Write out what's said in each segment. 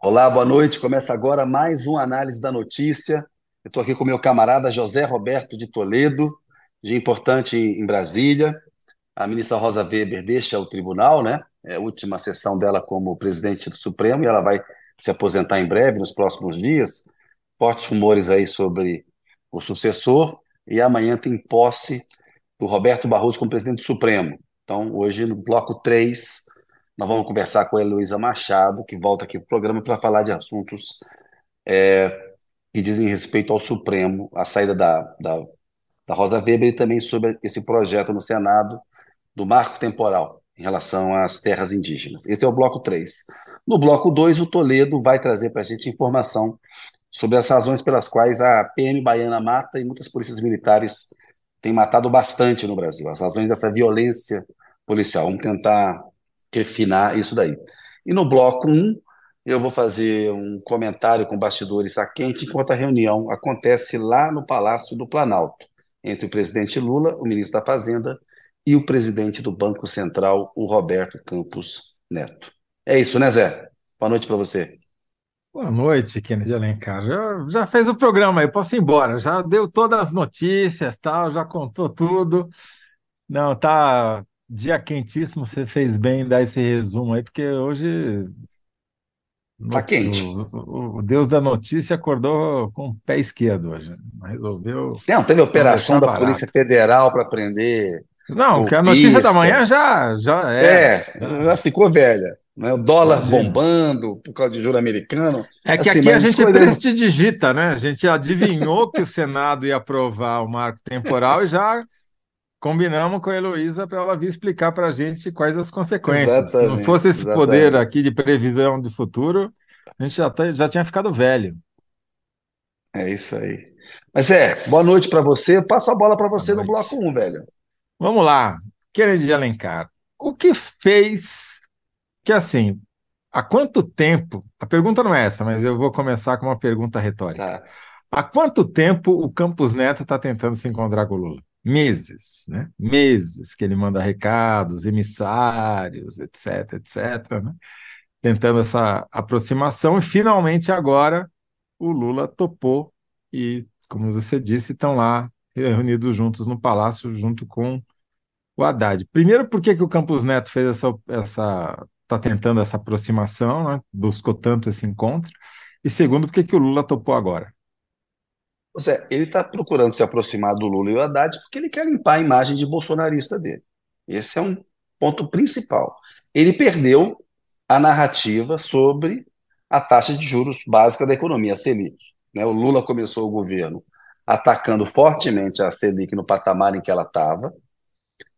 Olá, boa noite. Começa agora mais uma análise da notícia. Eu estou aqui com meu camarada José Roberto de Toledo, dia importante em Brasília. A ministra Rosa Weber deixa o tribunal, né? É a última sessão dela como presidente do Supremo e ela vai se aposentar em breve, nos próximos dias. Fortes rumores aí sobre o sucessor. E amanhã tem posse do Roberto Barroso como presidente do Supremo. Então, hoje, no bloco 3, nós vamos conversar com a Heloísa Machado, que volta aqui para o programa para falar de assuntos é, que dizem respeito ao Supremo, a saída da, da, da Rosa Weber e também sobre esse projeto no Senado do marco temporal em relação às terras indígenas. Esse é o bloco 3. No bloco 2, o Toledo vai trazer para a gente informação sobre as razões pelas quais a PM baiana mata e muitas polícias militares têm matado bastante no Brasil, as razões dessa violência policial. Vamos tentar refinar isso daí. E no bloco 1, um, eu vou fazer um comentário com bastidores a quente, enquanto a reunião acontece lá no Palácio do Planalto, entre o presidente Lula, o ministro da Fazenda, e o presidente do Banco Central, o Roberto Campos Neto. É isso, né, Zé? Boa noite para você. Boa noite, Kennedy Alencar. Já, já fez o programa aí, posso ir embora. Já deu todas as notícias, tal, já contou tudo. Não, tá dia quentíssimo. Você fez bem dar esse resumo aí, porque hoje Tá quente. O, o, Deus da notícia acordou com o pé esquerdo hoje. Resolveu. Não, teve operação da Polícia Federal para prender. Não, que a notícia da manhã já, já é. É, já ficou velha. Né? O dólar Imagina. bombando por causa de juro americano. É que assim, aqui a gente prestidigita, né? A gente adivinhou que o Senado ia aprovar o marco temporal e já combinamos com a Heloísa para ela vir explicar para a gente quais as consequências. Exatamente, Se não fosse esse exatamente. poder aqui de previsão de futuro, a gente já, tá, já tinha ficado velho. É isso aí. Mas é, boa noite para você. Passo a bola para você no bloco 1, velho. Vamos lá. Kennedy Alencar, o que fez que assim, há quanto tempo? A pergunta não é essa, mas eu vou começar com uma pergunta retórica. Tá. Há quanto tempo o Campos Neto está tentando se encontrar com o Lula? Meses, né? Meses que ele manda recados, emissários, etc, etc, né? Tentando essa aproximação e finalmente agora o Lula topou e, como você disse, estão lá reunidos juntos no palácio junto com o Haddad. Primeiro, por que, que o Campos Neto fez essa essa está tentando essa aproximação, né? buscou tanto esse encontro? E segundo, por que, que o Lula topou agora? Zé, ele está procurando se aproximar do Lula e o Haddad porque ele quer limpar a imagem de bolsonarista dele. Esse é um ponto principal. Ele perdeu a narrativa sobre a taxa de juros básica da economia, a Selic. Né? O Lula começou o governo atacando fortemente a Selic no patamar em que ela estava.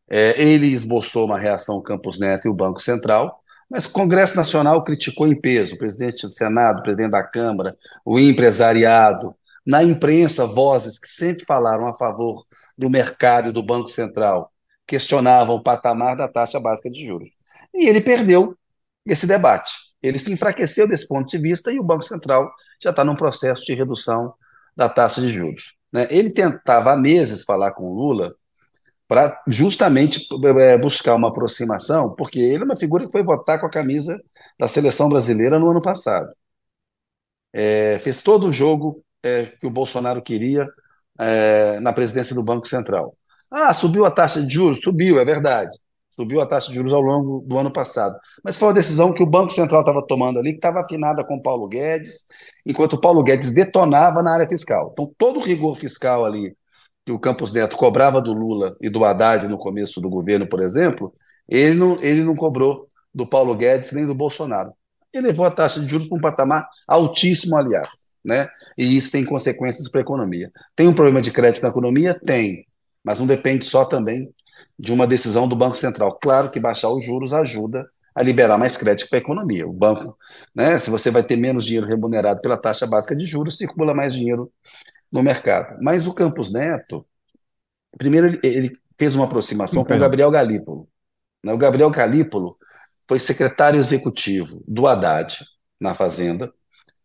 É, ele esboçou uma reação Campos Neto e o Banco Central, mas o Congresso Nacional criticou em peso, o presidente do Senado, o presidente da Câmara, o empresariado, na imprensa vozes que sempre falaram a favor do mercado e do Banco Central questionavam o patamar da taxa básica de juros. E ele perdeu esse debate. Ele se enfraqueceu desse ponto de vista e o Banco Central já está num processo de redução da taxa de juros. Né? Ele tentava há meses falar com o Lula para justamente é, buscar uma aproximação, porque ele é uma figura que foi votar com a camisa da seleção brasileira no ano passado. É, fez todo o jogo é, que o Bolsonaro queria é, na presidência do Banco Central. Ah, subiu a taxa de juros? Subiu, é verdade. Subiu a taxa de juros ao longo do ano passado. Mas foi uma decisão que o Banco Central estava tomando ali, que estava afinada com o Paulo Guedes, enquanto o Paulo Guedes detonava na área fiscal. Então, todo o rigor fiscal ali que o Campos Neto cobrava do Lula e do Haddad no começo do governo, por exemplo, ele não, ele não cobrou do Paulo Guedes nem do Bolsonaro. Ele levou a taxa de juros para um patamar altíssimo, aliás né? E isso tem consequências para a economia. Tem um problema de crédito na economia? Tem, mas não depende só também de uma decisão do Banco Central. Claro que baixar os juros ajuda a liberar mais crédito para a economia. O banco, né, se você vai ter menos dinheiro remunerado pela taxa básica de juros, circula mais dinheiro no mercado. Mas o Campos Neto, primeiro ele, fez uma aproximação com o Gabriel Galípolo. Né? O Gabriel Galípolo foi secretário executivo do Haddad na Fazenda,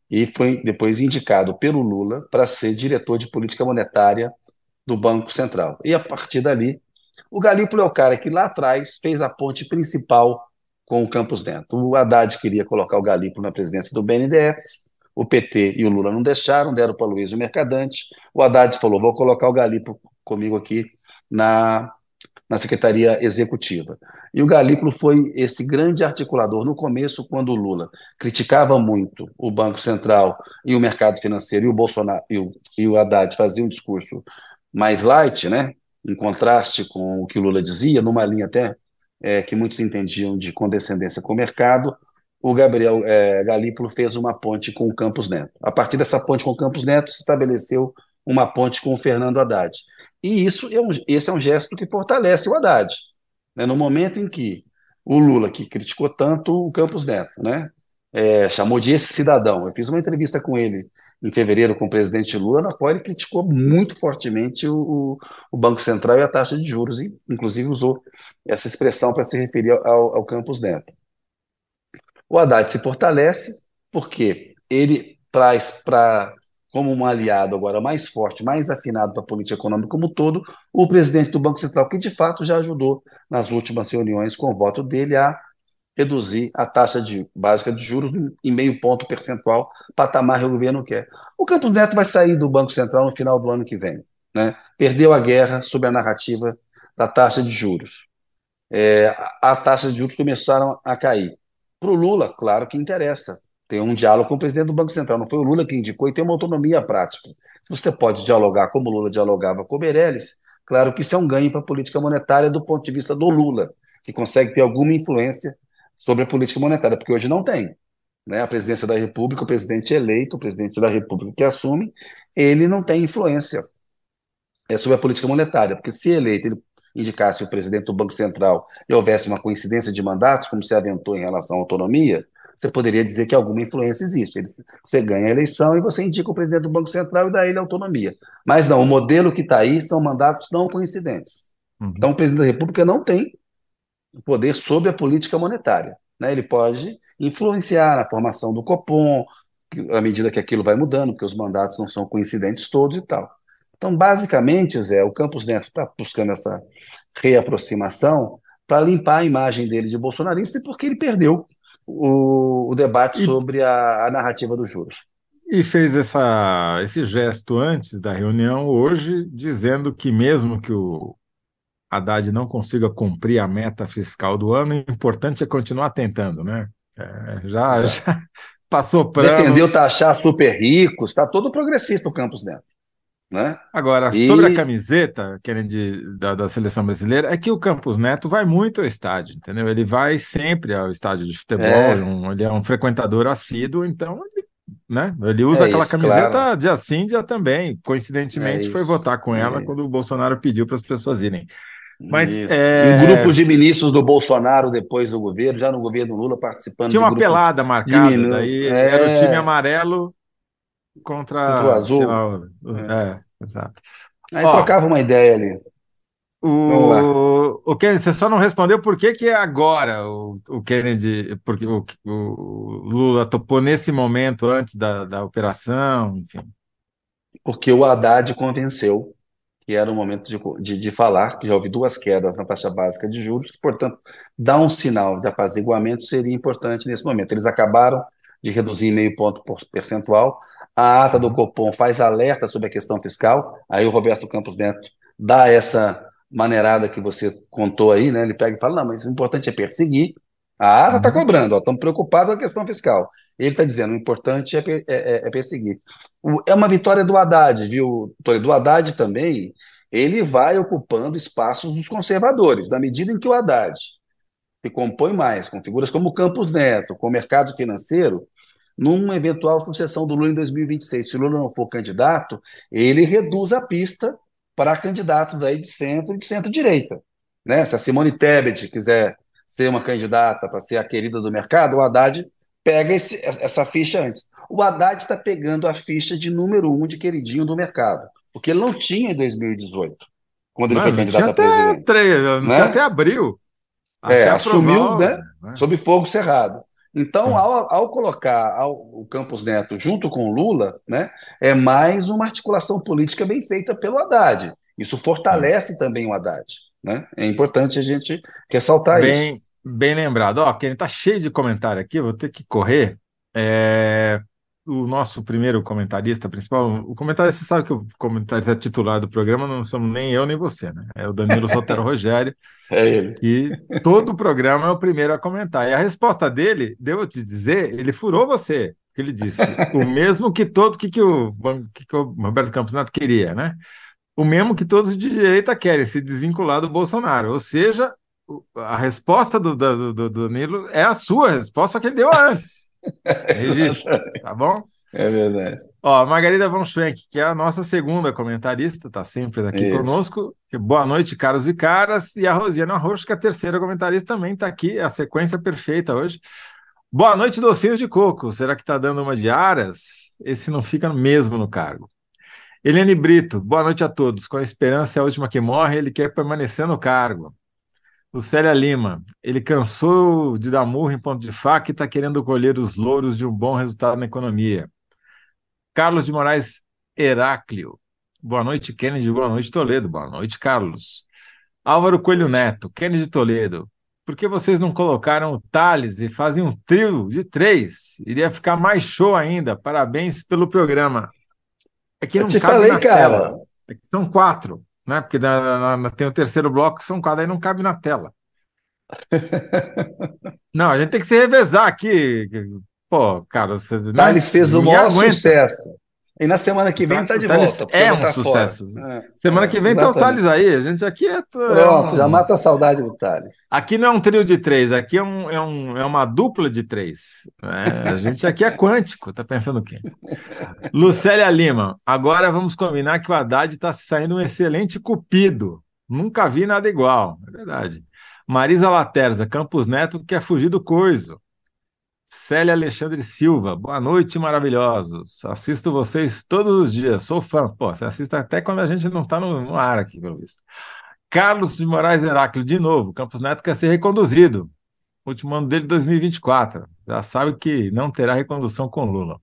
e foi depois indicado pelo Lula para ser diretor de política monetária do Banco Central. E a partir dali, o Galípolo é o cara que lá atrás fez a ponte principal com o Campos Neto. O Haddad queria colocar o Galípolo na presidência do BNDES, o PT e o Lula não deixaram, deram para o Luiz o Mercadante. O Haddad falou: vou colocar o Galípolo comigo aqui na, na Secretaria Executiva. E o Galípolo foi esse grande articulador no começo, quando o Lula criticava muito o Banco Central e o mercado financeiro, e o Bolsonaro e o, e o Haddad faziam um discurso mais light, né? em contraste com o que o Lula dizia, numa linha até é, que muitos entendiam de condescendência com o mercado, o Gabriel é, Galípolo fez uma ponte com o Campos Neto. A partir dessa ponte com o Campos Neto, se estabeleceu uma ponte com o Fernando Haddad. E isso é um, esse é um gesto que fortalece o Haddad. Né? No momento em que o Lula, que criticou tanto o Campos Neto, né? É, chamou de esse cidadão. Eu fiz uma entrevista com ele em fevereiro com o presidente Lula, na qual ele criticou muito fortemente o, o Banco Central e a taxa de juros, e inclusive usou essa expressão para se referir ao, ao Campos Neto. O Haddad se fortalece porque ele traz para como um aliado agora mais forte, mais afinado para a política econômica como um todo, o presidente do Banco Central, que de fato já ajudou nas últimas reuniões com o voto dele a reduzir a taxa de, básica de juros em meio ponto percentual, patamar que o governo quer. O Campos Neto vai sair do Banco Central no final do ano que vem. Né? Perdeu a guerra sob a narrativa da taxa de juros. É, a taxa de juros começaram a cair. Para o Lula, claro que interessa ter um diálogo com o presidente do Banco Central. Não foi o Lula que indicou e tem uma autonomia prática. Se você pode dialogar como o Lula dialogava com o Meirelles, claro que isso é um ganho para a política monetária do ponto de vista do Lula, que consegue ter alguma influência sobre a política monetária, porque hoje não tem. Né? A presidência da República, o presidente eleito, o presidente da República que assume, ele não tem influência é, sobre a política monetária, porque se eleito ele indicasse o presidente do Banco Central e houvesse uma coincidência de mandatos, como se aventou em relação à autonomia, você poderia dizer que alguma influência existe. Você ganha a eleição e você indica o presidente do Banco Central e dá ele autonomia. Mas não, o modelo que está aí são mandatos não coincidentes. Uhum. Então, o presidente da República não tem poder sobre a política monetária. Né? Ele pode influenciar na formação do Copom, à medida que aquilo vai mudando, porque os mandatos não são coincidentes todos e tal. Então, basicamente, Zé, o Campos Neto está buscando essa reaproximação para limpar a imagem dele de bolsonarista e porque ele perdeu o, o debate e, sobre a, a, narrativa dos juros. E fez essa, esse gesto antes da reunião hoje, dizendo que mesmo que o Haddad não consiga cumprir a meta fiscal do ano, o importante é continuar tentando, né? É, já, já passou para. Defendeu taxar super ricos, está todo progressista o Campos Neto. Né? Agora, e... sobre a camiseta, Kennedy, da, da seleção brasileira, é que o Campos Neto vai muito ao estádio, entendeu? Ele vai sempre ao estádio de futebol, é. um, ele é um frequentador assíduo, então ele, né? ele usa é aquela isso, camiseta claro. dia sim, dia também. Coincidentemente, é foi votar com ela é quando o Bolsonaro pediu para as pessoas irem. Mas é... um grupo de ministros do Bolsonaro depois do governo, já no governo Lula participando. Tinha uma pelada marcada, daí é... era o time amarelo contra, contra o azul. Lá, é. Exato. Aí Ó, trocava uma ideia ali. O, o Kennedy, você só não respondeu por que, que é agora o, o Kennedy, porque o, o Lula topou nesse momento antes da, da operação, enfim. Porque o Haddad convenceu que era o momento de, de, de, falar, que já houve duas quedas na taxa básica de juros, que, portanto, dar um sinal de apaziguamento seria importante nesse momento. Eles acabaram de reduzir meio ponto percentual. A ata do Copom faz alerta sobre a questão fiscal. Aí o Roberto Campos Neto dá essa maneirada que você contou aí, né? Ele pega e fala: não, mas o importante é perseguir. A ata está uhum. cobrando, estamos preocupados com a questão fiscal. Ele está dizendo: o importante é, é, é, é perseguir. O, é uma vitória do Haddad, viu? Do Haddad também, ele vai ocupando espaços dos conservadores, na medida em que o Haddad se compõe mais com figuras como Campos Neto, com o mercado financeiro, numa eventual sucessão do Lula em 2026. Se o Lula não for candidato, ele reduz a pista para candidatos aí de centro e de centro-direita. Né? Se a Simone Tebet quiser ser uma candidata para ser a querida do mercado, o Haddad pega esse, essa ficha antes. O Haddad está pegando a ficha de número um de queridinho do mercado, porque ele não tinha em 2018, quando ele Mano, foi candidato a presidente. Até, né? até abril. É, assumiu né, né? sob fogo cerrado. Então, ao, ao, colocar ao, o Campos Neto junto com o Lula, né, é mais uma articulação política bem feita pelo Haddad. Isso fortalece também o Haddad. Né? É importante a gente ressaltar bem, isso. Bem lembrado. Ó, quem está cheio de comentário aqui, vou ter que correr. É, o nosso primeiro comentarista principal, o comentarista, você sabe que o comentarista titular do programa não somos nem eu nem você, né? É o Danilo Sotero Rogério. É ele. E todo o programa é o primeiro a comentar. E a resposta dele, devo te dizer, ele furou você. Que ele disse o mesmo que todo que, que, o, que, que o Roberto Campos Neto queria, né? O mesmo que todos de direita querem, se desvincular do Bolsonaro. Ou seja, a resposta do, do, do, do Danilo é a sua resposta que ele deu antes. Registra, tá bom? É verdade. Ó, Margarida von Schwenk, que é a nossa segunda comentarista, está sempre aqui Isso. conosco. Boa noite, caros e caras. E a Rosiana Rocha, que é a terceira comentarista, também está aqui, é a sequência perfeita hoje. Boa noite, docinhos de coco. Será que está dando uma de aras? Esse não fica mesmo no cargo. Eliane Brito, boa noite a todos. Com a esperança é a última que morre, ele quer permanecer no cargo. Lucélia Lima, ele cansou de dar murro em ponto de faca e está querendo colher os louros de um bom resultado na economia. Carlos de Moraes Heráclio, boa noite, Kennedy, boa noite, Toledo, boa noite, Carlos. Álvaro Coelho Neto, Kennedy Toledo, por que vocês não colocaram o Thales e fazem um trio de três? Iria ficar mais show ainda. Parabéns pelo programa. É que não Eu te falei, cara. É são quatro né? Porque na, na, tem o terceiro bloco são quadros, aí não cabe na tela. não, a gente tem que se revezar aqui. Pô, cara, você. Thales fez o maior aguenta. sucesso. E na semana que vem está de volta. É um sucesso. É, semana que vem exatamente. tem o Thales aí. A gente aqui é. Pronto, é já mata a saudade do Thales. Aqui não é um trio de três, aqui é, um, é, um, é uma dupla de três. É, a gente aqui é quântico, tá pensando o quê? Lucélia Lima, agora vamos combinar que o Haddad está saindo um excelente cupido. Nunca vi nada igual. É verdade. Marisa Laterza, Campos Neto quer fugir do coiso. Célia Alexandre Silva, boa noite, maravilhosos. Assisto vocês todos os dias, sou fã. Pô, você assiste até quando a gente não está no, no, ar aqui, pelo visto. Carlos de Moraes Heráclio, de novo, Campos Neto quer ser reconduzido. Último ano dele, 2024. Já sabe que não terá recondução com Lula.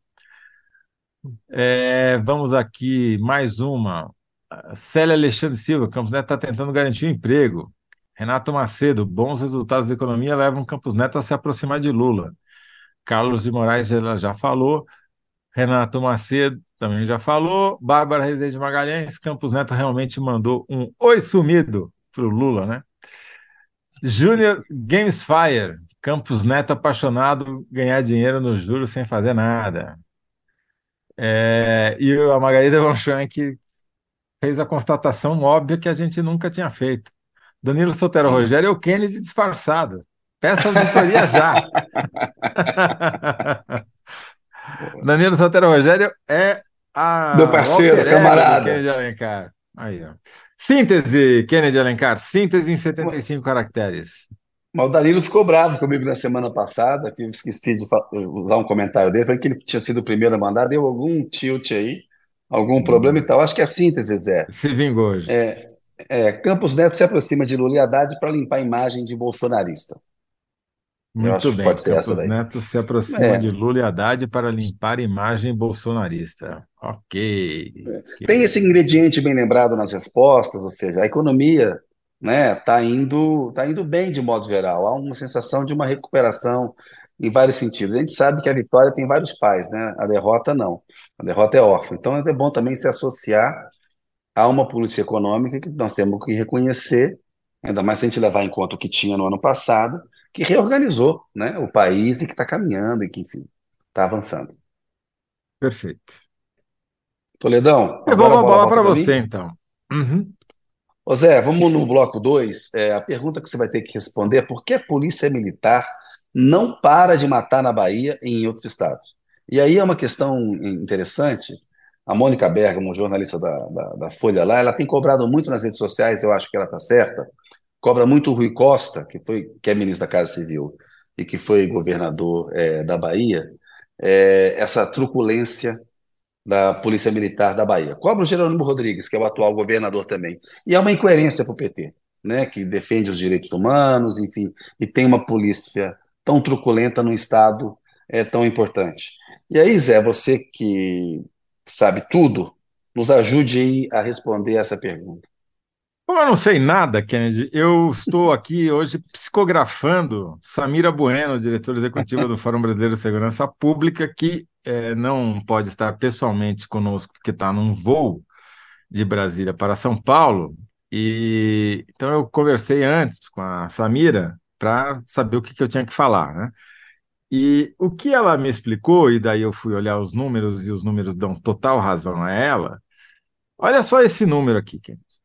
É, vamos aqui, mais uma. Célia Alexandre Silva, Campos Neto está tentando garantir um emprego. Renato Macedo, bons resultados da economia levam Campos Neto a se aproximar de Lula. Carlos de Moraes ela já falou, Renato Macedo também já falou, Bárbara Rezende Magalhães, Campos Neto realmente mandou um oi sumido para o Lula, né? Júnior Gamesfire, Campos Neto apaixonado, ganhar dinheiro nos juros sem fazer nada. É, e a Margarida Von Schwenk fez a constatação óbvia que a gente nunca tinha feito. Danilo Sotero Rogério é o Kennedy disfarçado. Peça a auditoria já. Danilo Santero Rogério é a. Meu parceiro, camarada. Kennedy Alencar. Aí, ó. Síntese, Kennedy Alencar. Síntese em 75 caracteres. Mas o Danilo ficou bravo comigo na semana passada, que eu esqueci de usar um comentário dele, falei que ele tinha sido o primeiro a mandar, deu algum tilt aí, algum hum. problema e tal. Acho que é a síntese, Zé. Se vingou hoje. É, é, Campos Neto se aproxima de Lula e Haddad para limpar a imagem de bolsonarista. Muito bem, pode ser Campos essa daí. Neto se aproxima é. de Lula e Haddad para limpar a imagem bolsonarista. Ok. É. Tem esse ingrediente bem lembrado nas respostas, ou seja, a economia né, está indo, tá indo bem de modo geral. Há uma sensação de uma recuperação em vários sentidos. A gente sabe que a vitória tem vários pais, né? a derrota não. A derrota é órfã. Então é bom também se associar a uma política econômica que nós temos que reconhecer, ainda mais se a gente levar em conta o que tinha no ano passado, que reorganizou né, o país e que está caminhando e que, enfim, está avançando. Perfeito. Toledão. Eu vou a bola para você, então. Uhum. Ô Zé, vamos no bloco 2. É, a pergunta que você vai ter que responder é por que a polícia militar não para de matar na Bahia e em outros estados? E aí é uma questão interessante. A Mônica Bergamo, jornalista da, da, da Folha lá, ela tem cobrado muito nas redes sociais, eu acho que ela está certa, cobra muito o Rui Costa, que, foi, que é ministro da Casa Civil e que foi governador é, da Bahia, é, essa truculência da Polícia Militar da Bahia. Cobra o Jerônimo Rodrigues, que é o atual governador também. E é uma incoerência para o PT, né, que defende os direitos humanos, enfim, e tem uma polícia tão truculenta num Estado é, tão importante. E aí, Zé, você que sabe tudo, nos ajude aí a responder essa pergunta. Como eu não sei nada, Kennedy, eu estou aqui hoje psicografando Samira Bueno, diretora executiva do Fórum Brasileiro de Segurança Pública, que é, não pode estar pessoalmente conosco porque está num voo de Brasília para São Paulo. E então eu conversei antes com a Samira para saber o que, que eu tinha que falar, né? E o que ela me explicou, e daí eu fui olhar os números, e os números dão total razão a ela. Olha só esse número aqui, Kennedy.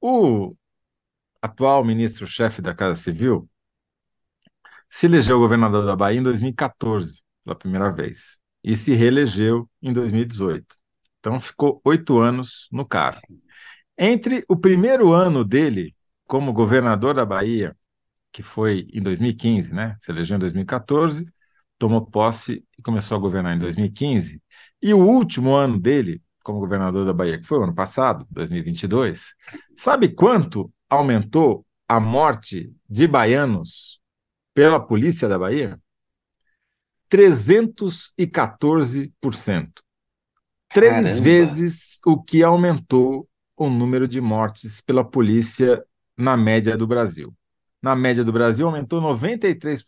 O atual ministro-chefe da Casa Civil se elegeu governador da Bahia em 2014, pela primeira vez, e se reelegeu em 2018. Então ficou oito anos no cargo. Entre o primeiro ano dele como governador da Bahia, que foi em 2015, né? Se elegeu em 2014, tomou posse e começou a governar em 2015, e o último ano dele, como governador da Bahia, que foi o ano passado, 2022, sabe quanto aumentou a morte de baianos pela polícia da Bahia? 314%. Três Caramba. vezes o que aumentou o número de mortes pela polícia na média do Brasil. Na média do Brasil, aumentou 93%.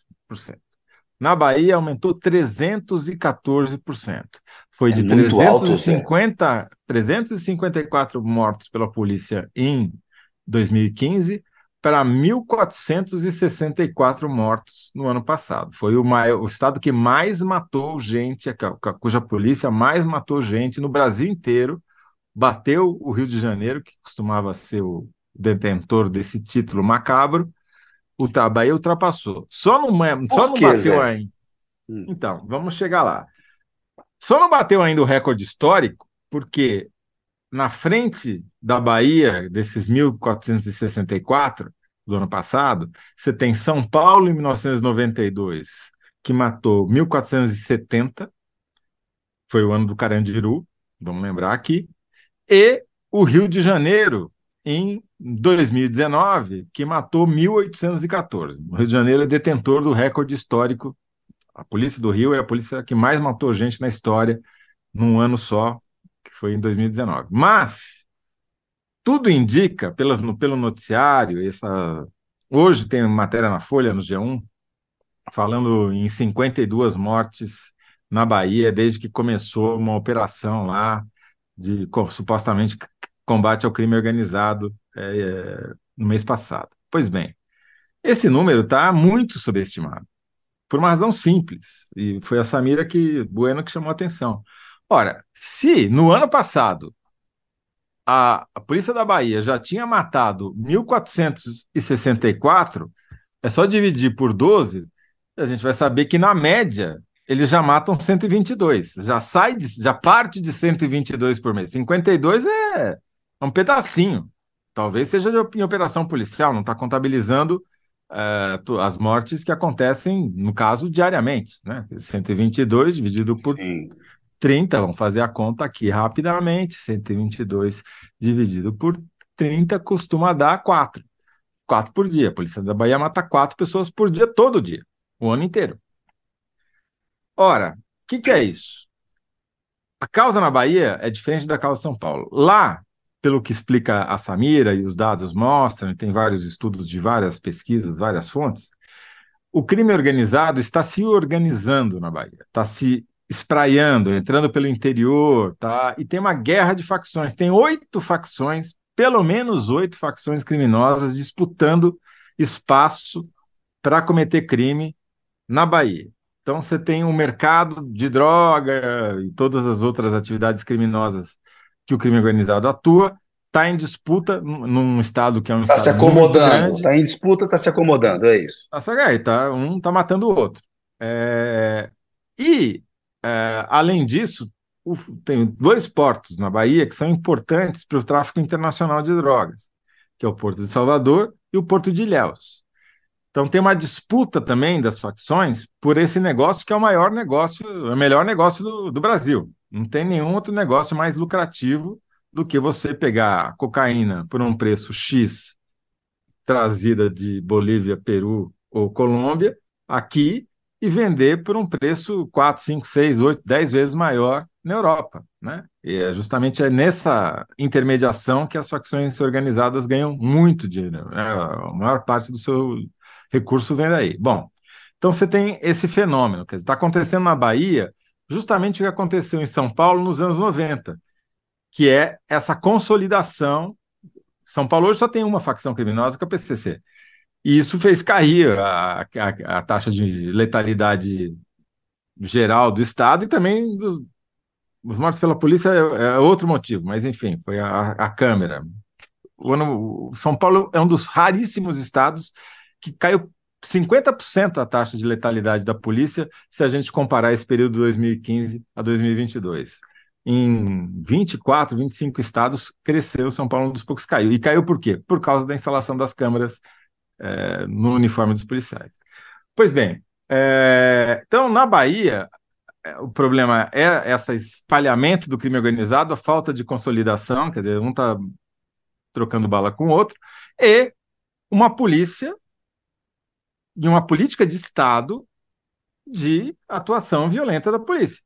Na Bahia aumentou 314%. Foi é de 350, alto, 354 mortos pela polícia em 2015 para 1.464 mortos no ano passado. Foi o, maior, o estado que mais matou gente, cuja polícia mais matou gente no Brasil inteiro. Bateu o Rio de Janeiro, que costumava ser o detentor desse título macabro, o Bahia ultrapassou. Só não, só não bateu ainda. Hum. Então, vamos chegar lá. Só não bateu ainda o recorde histórico, porque na frente da Bahia, desses 1.464 do ano passado, você tem São Paulo em 1992, que matou 1.470, foi o ano do Carandiru, vamos lembrar aqui, e o Rio de Janeiro, em 2019, que matou 1.814. O Rio de Janeiro é detentor do recorde histórico. A Polícia do Rio é a polícia que mais matou gente na história num ano só, que foi em 2019. Mas tudo indica, pelas, no, pelo noticiário, essa, hoje tem matéria na Folha, no G1, falando em 52 mortes na Bahia desde que começou uma operação lá de supostamente combate ao crime organizado é, é, no mês passado. Pois bem, esse número está muito subestimado, por uma razão simples, e foi a Samira que Bueno que chamou a atenção. Ora, se no ano passado a, a Polícia da Bahia já tinha matado 1.464, é só dividir por 12, a gente vai saber que na média eles já matam 122, já sai, de, já parte de 122 por mês. 52 é é um pedacinho. Talvez seja em operação policial, não está contabilizando é, as mortes que acontecem, no caso, diariamente. Né? 122 dividido por Sim. 30, vamos fazer a conta aqui rapidamente. 122 dividido por 30 costuma dar 4. 4 por dia. A Polícia da Bahia mata 4 pessoas por dia, todo dia, o ano inteiro. Ora, o que, que é isso? A causa na Bahia é diferente da causa em São Paulo. Lá, pelo que explica a Samira e os dados mostram, tem vários estudos de várias pesquisas, várias fontes, o crime organizado está se organizando na Bahia, está se espraiando, entrando pelo interior, tá? E tem uma guerra de facções. Tem oito facções, pelo menos oito facções criminosas disputando espaço para cometer crime na Bahia. Então você tem um mercado de droga e todas as outras atividades criminosas que o crime organizado atua, está em disputa num estado que é um tá estado. Está se acomodando, está em disputa, está se acomodando, é isso. Tá, tá, um está matando o outro. É, e, é, além disso, tem dois portos na Bahia que são importantes para o tráfico internacional de drogas, que é o Porto de Salvador e o Porto de Ilhéus. Então tem uma disputa também das facções por esse negócio que é o maior negócio, o melhor negócio do, do Brasil, não tem nenhum outro negócio mais lucrativo do que você pegar cocaína por um preço X trazida de Bolívia, Peru ou Colômbia aqui e vender por um preço 4, 5, 6, 8, 10 vezes maior na Europa, né? E é justamente é nessa intermediação que as facções organizadas ganham muito dinheiro, né? A maior parte do seu recurso vem daí. Bom, então você tem esse fenômeno, está acontecendo na Bahia, justamente o que aconteceu em São Paulo nos anos 90, que é essa consolidação. São Paulo hoje só tem uma facção criminosa, que é o PCC. E isso fez cair a, a, a taxa de letalidade geral do Estado e também dos, os mortos pela polícia é, é, outro motivo, mas enfim, foi a, a Câmara. O ano, São Paulo é um dos raríssimos estados que caiu 50% a taxa de letalidade da polícia se a gente comparar esse período de 2015 a 2022. Em 24, 25 estados cresceu, São Paulo um dos poucos caiu. E caiu por quê? Por causa da instalação das câmeras é, no uniforme dos policiais. Pois bem, é, então na Bahia é, o problema é esse espalhamento do crime organizado, a falta de consolidação, quer dizer, um está trocando bala com o outro, e uma polícia e uma política de Estado de atuação violenta da polícia.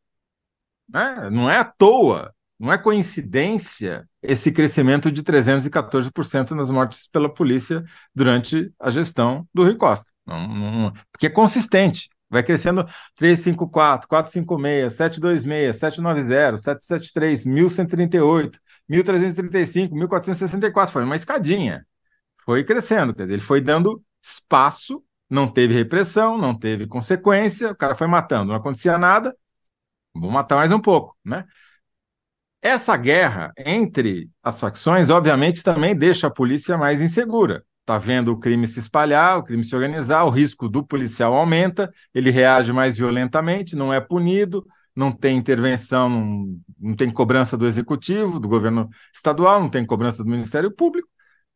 Né? Não é à toa, não é coincidência esse crescimento de 314% nas mortes pela polícia durante a gestão do Rui Costa. Não, não, porque é consistente. Vai crescendo 354, 456, 726, 790, 773, 1138, 1335, 1464. Foi uma escadinha. Foi crescendo, quer dizer, ele foi dando espaço, não teve repressão, não teve consequência, o cara foi matando, não acontecia nada, vou matar mais um pouco, né? Essa guerra entre as facções, obviamente, também deixa a polícia mais insegura está vendo o crime se espalhar, o crime se organizar, o risco do policial aumenta, ele reage mais violentamente, não é punido, não tem intervenção, não, não tem cobrança do executivo, do governo estadual, não tem cobrança do Ministério Público,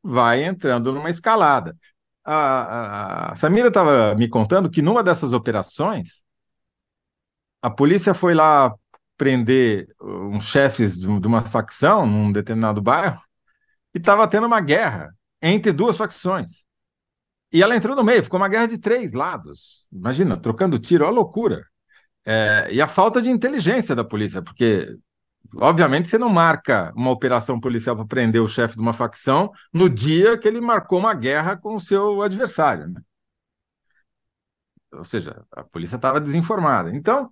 vai entrando numa escalada. A, a, a Samira estava me contando que numa dessas operações, a polícia foi lá prender uns chefes de uma facção num determinado bairro e estava tendo uma guerra entre duas facções. E ela entrou no meio, ficou uma guerra de três lados. Imagina, trocando tiro, uma loucura. É, e a falta de inteligência da polícia, porque, obviamente, você não marca uma operação policial para prender o chefe de uma facção no dia que ele marcou uma guerra com o seu adversário. Né? Ou seja, a polícia estava desinformada. Então,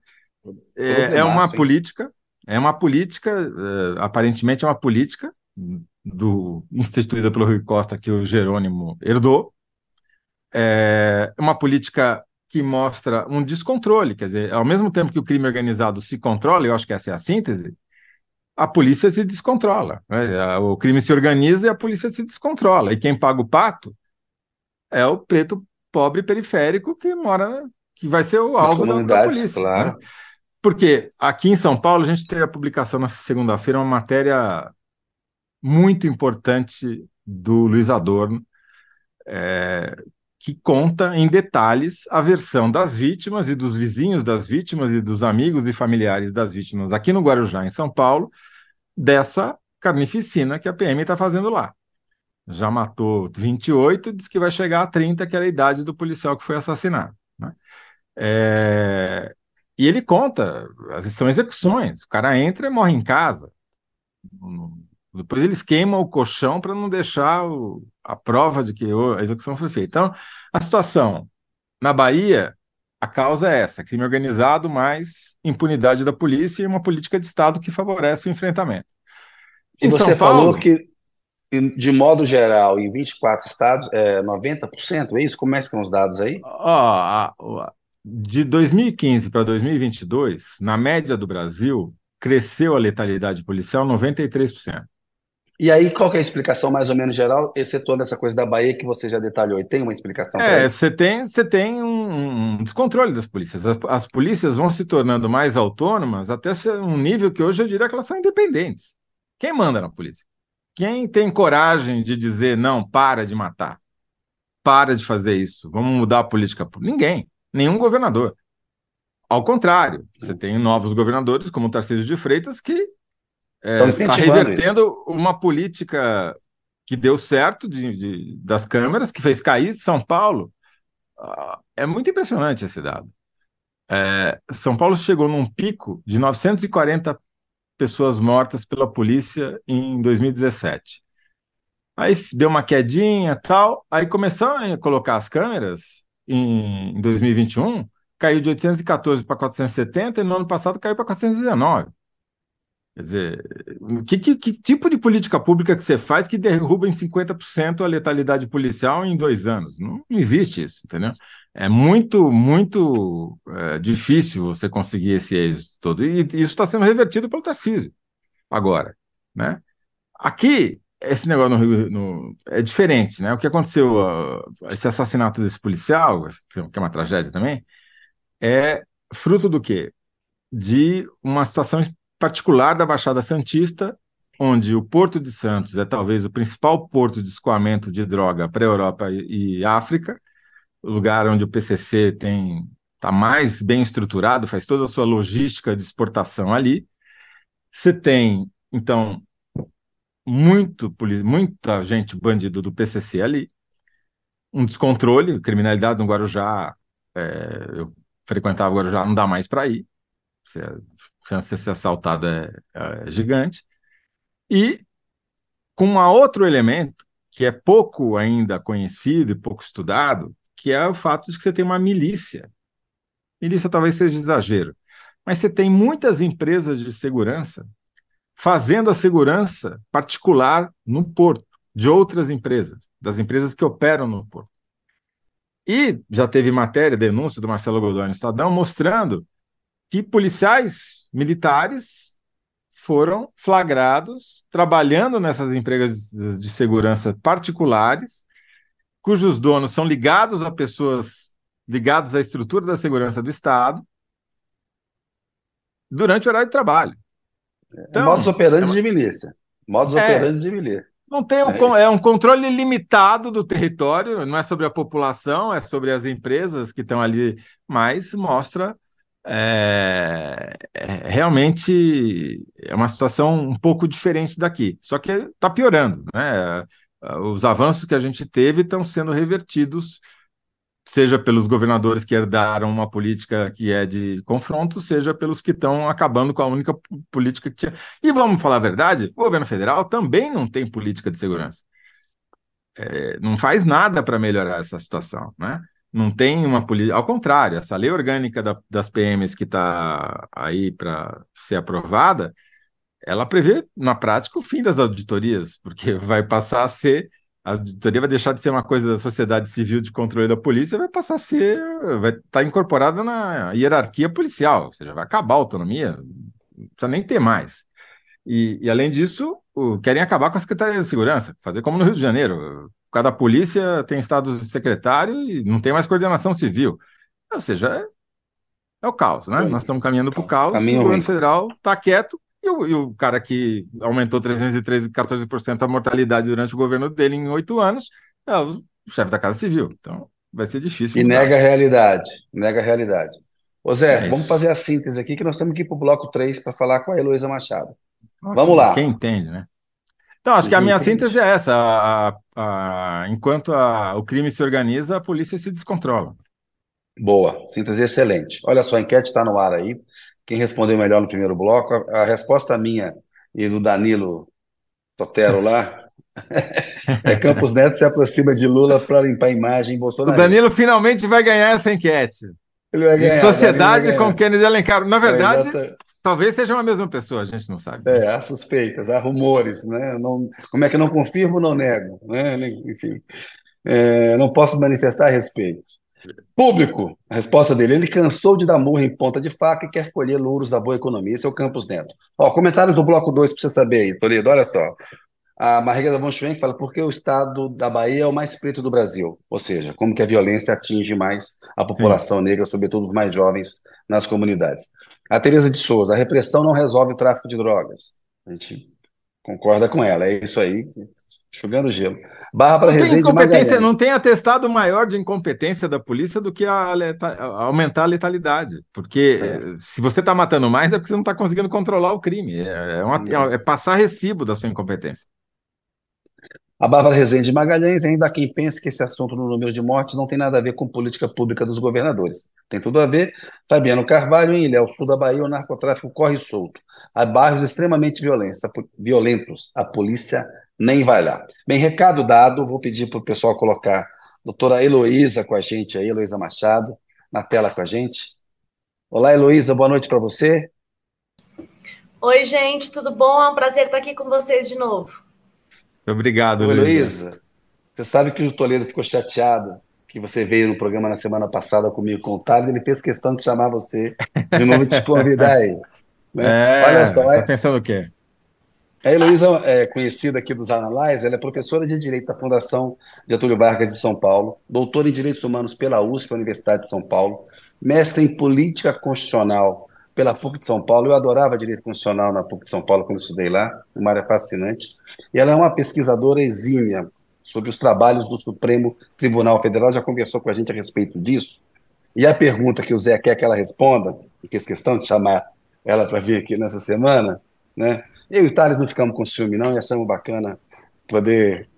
é, é uma política, é uma política, é, aparentemente é uma política do instituída pelo Rui Costa que o Jerônimo herdou. É uma política que mostra um descontrole, quer dizer, ao mesmo tempo que o crime organizado se controla, eu acho que essa é a síntese, a polícia se descontrola. Né? O crime se organiza e a polícia se descontrola. E quem paga o pato é o preto pobre periférico que mora, que vai ser o alvo da, da polícia. Né? Claro. Né? Porque aqui em São Paulo a gente teve a publicação na segunda-feira uma matéria muito importante do Luiz Adorno, é, que conta em detalhes a versão das vítimas e dos vizinhos das vítimas e dos amigos e familiares das vítimas aqui no Guarujá, em São Paulo, dessa carnificina que a PM está fazendo lá. Já matou 28 e diz que vai chegar a 30, que era a idade do policial que foi assassinado. Né? É... E ele conta, são execuções, o cara entra e morre em casa, depois eles queimam o colchão para não deixar o, a prova de que a execução foi feita. Então, a situação na Bahia, a causa é essa: crime organizado mais impunidade da polícia e uma política de Estado que favorece o enfrentamento. E em você Paulo, falou que, de modo geral, em 24 estados, é 90%, é isso? Como é que estão os dados aí? Ó, de 2015 para 2022, na média do Brasil, cresceu a letalidade policial 93%. E aí, qual é a explicação mais ou menos geral, excetuando essa coisa da Bahia que você já detalhou? E tem uma explicação? É, você tem, você tem um, um, descontrole das polícias. As, as, polícias vão se tornando mais autônomas até um nível que hoje eu diria que elas são independentes. Quem manda na polícia? Quem tem coragem de dizer, não, para de matar, para de fazer isso, vamos mudar a política? Ninguém, nenhum governador. Ao contrário, você tem novos governadores, como o Tarcísio de Freitas, que é, está revertendo isso. uma política que deu certo de, de, das câmeras, que fez cair São Paulo. Uh, é muito impressionante esse dado. É, São Paulo chegou num pico de 940 pessoas mortas pela polícia em 2017. Aí deu uma quedinha tal, aí começaram a colocar as câmeras em 2021, caiu de 814 para 470 e no ano passado caiu para 419. Quer dizer, que, que, que, tipo de política pública que você faz que derruba em 50% a letalidade policial em dois anos? Não, não existe isso, entendeu? É muito, muito é, difícil você conseguir esse êxito todo. E isso está sendo revertido pelo Tarcísio agora, né? Aqui, esse negócio no Rio no, é diferente, né? O que aconteceu, uh, esse assassinato desse policial, que é uma tragédia também, é fruto do quê? De uma situação particular da Baixada Santista, onde o Porto de Santos é talvez o principal porto de escoamento de droga para a Europa e, África, o lugar onde o PCC tem está mais bem estruturado, faz toda a sua logística de exportação ali. Você tem, então, muito, muita gente bandido do PCC ali, um descontrole, criminalidade no Guarujá, é, eu frequentava o Guarujá, não dá mais para ir, você, a chance de ser assaltado é, é gigante, e com um outro elemento que é pouco ainda conhecido e pouco estudado, que é o fato de que você tem uma milícia. Milícia talvez seja exagero, mas você tem muitas empresas de segurança fazendo a segurança particular no porto, de outras empresas, das empresas que operam no porto. E já teve matéria, denúncia do Marcelo Godoy no Estadão, mostrando que policiais militares foram flagrados trabalhando nessas empresas de segurança particulares, cujos donos são ligados a pessoas ligadas à estrutura da segurança do Estado, durante o horário de trabalho. É então, modus operandi é uma... de milícia. Modus é, operandi de milícia. Não tem um, é, é, um controle limitado do território, não é sobre a população, é sobre as empresas que estão ali, mas mostra é, é, realmente é uma situação um pouco diferente daqui. Só que está piorando, né? Os avanços que a gente teve estão sendo revertidos seja pelos governadores que herdaram uma política que é de confronto, seja pelos que estão acabando com a única política que tinha. E vamos falar a verdade, o governo federal também não tem política de segurança. É, não faz nada para melhorar essa situação, né? Não tem uma política. Ao contrário, essa lei orgânica da, das PMs que está aí para ser aprovada, ela prevê, na prática, o fim das auditorias, porque vai passar a ser a auditoria vai deixar de ser uma coisa da sociedade civil de controle da polícia, vai passar a ser, vai estar tá incorporada na hierarquia policial, ou seja, vai acabar a autonomia, não precisa nem ter mais. E, e além disso, o, querem acabar com a Secretaria de Segurança, fazer como no Rio de Janeiro. Cada polícia tem de secretário e não tem mais coordenação civil. Ou seja, é, é o caos, né? Nós estamos caminhando para o caos, Caminho o governo ruim. federal está quieto, e o, e o, cara que aumentou 313, 14% a mortalidade durante o governo dele em oito anos é o chefe da Casa Civil. Então, vai ser difícil. E mudar. nega a realidade. Nega a realidade. Ô Zé, é vamos fazer a síntese aqui, que nós temos que ir para o bloco 3 para falar com a Heloísa Machado. vamos lá. Quem entende, né? Então, acho que a minha entende. síntese é essa. A, a, a, enquanto o crime se organiza, a polícia se descontrola. Boa, síntese excelente. Olha só, a enquete está no ar aí. Quem respondeu melhor no primeiro bloco? A, a resposta minha e do Danilo Totero lá é Campos Neto se aproxima de Lula para limpar a imagem Bolsonaro. O Danilo finalmente vai ganhar essa enquete. Ele vai ganhar, em sociedade com Kennedy Alencar. Na verdade, é, talvez seja uma mesma pessoa, a gente não sabe. É, há suspeitas, há rumores, né? Não, como é que não confirmo, não nego, né? Enfim, é, não posso manifestar a respeito. Público, a resposta dele, ele cansou de dar murro em ponta de faca e quer colher louros da boa economia. Esse é o Campos Neto. Ó, comentários do bloco 2 para você saber aí, Toledo, olha só. A Margarida von Schwenk fala porque o estado da Bahia é o mais preto do Brasil, ou seja, como que a violência atinge mais a população Sim. negra, sobretudo os mais jovens nas comunidades. A Teresa de Souza, a repressão não resolve o tráfico de drogas. A gente concorda com ela, é isso aí. Enxugando gelo. Barra para Resende incompetência, Não tem atestado maior de incompetência da polícia do que a, a aumentar a letalidade. Porque é. se você está matando mais é porque você não está conseguindo controlar o crime. É, é, uma, é, passar recibo da sua incompetência. A Bárbara Rezende Magalhães, ainda há quem pense que esse assunto no número de mortes não tem nada a ver com política pública dos governadores. Tem tudo a ver. Fabiano Carvalho, em Ilhéu, sul da Bahia, o narcotráfico corre solto. Há bairros extremamente violentos. A polícia nem vai lá. Bem, recado dado, vou pedir para o pessoal colocar a doutora Heloísa com a gente aí, Heloísa Machado, na tela com a gente. Olá, Heloísa, boa noite para você. Oi, gente, tudo bom? É um prazer estar aqui com vocês de novo. Obrigado, Heloísa. Você sabe que o Toledo ficou chateado que você veio no programa na semana passada comigo com o Thales, ele fez questão de chamar você de novo te convidar aí. Né? É, Olha só, tá é... pensando o quê? A Heloísa é conhecida aqui dos Analyze, ela é professora de Direito da Fundação Getúlio Vargas de São Paulo, doutora em Direitos Humanos pela USP, Universidade de São Paulo, mestre em Política Constitucional pela PUC de São Paulo. Eu adorava Direito Constitucional na PUC de São Paulo quando estudei lá, uma área fascinante. E ela é uma pesquisadora exímia sobre os trabalhos do Supremo Tribunal Federal, já conversou com a gente a respeito disso. E a pergunta que o Zé quer que ela responda, e fez questão de chamar ela para vir aqui nessa semana, né? Eu e o Thales não ficamos com ciúme, não, e achamos bacana poder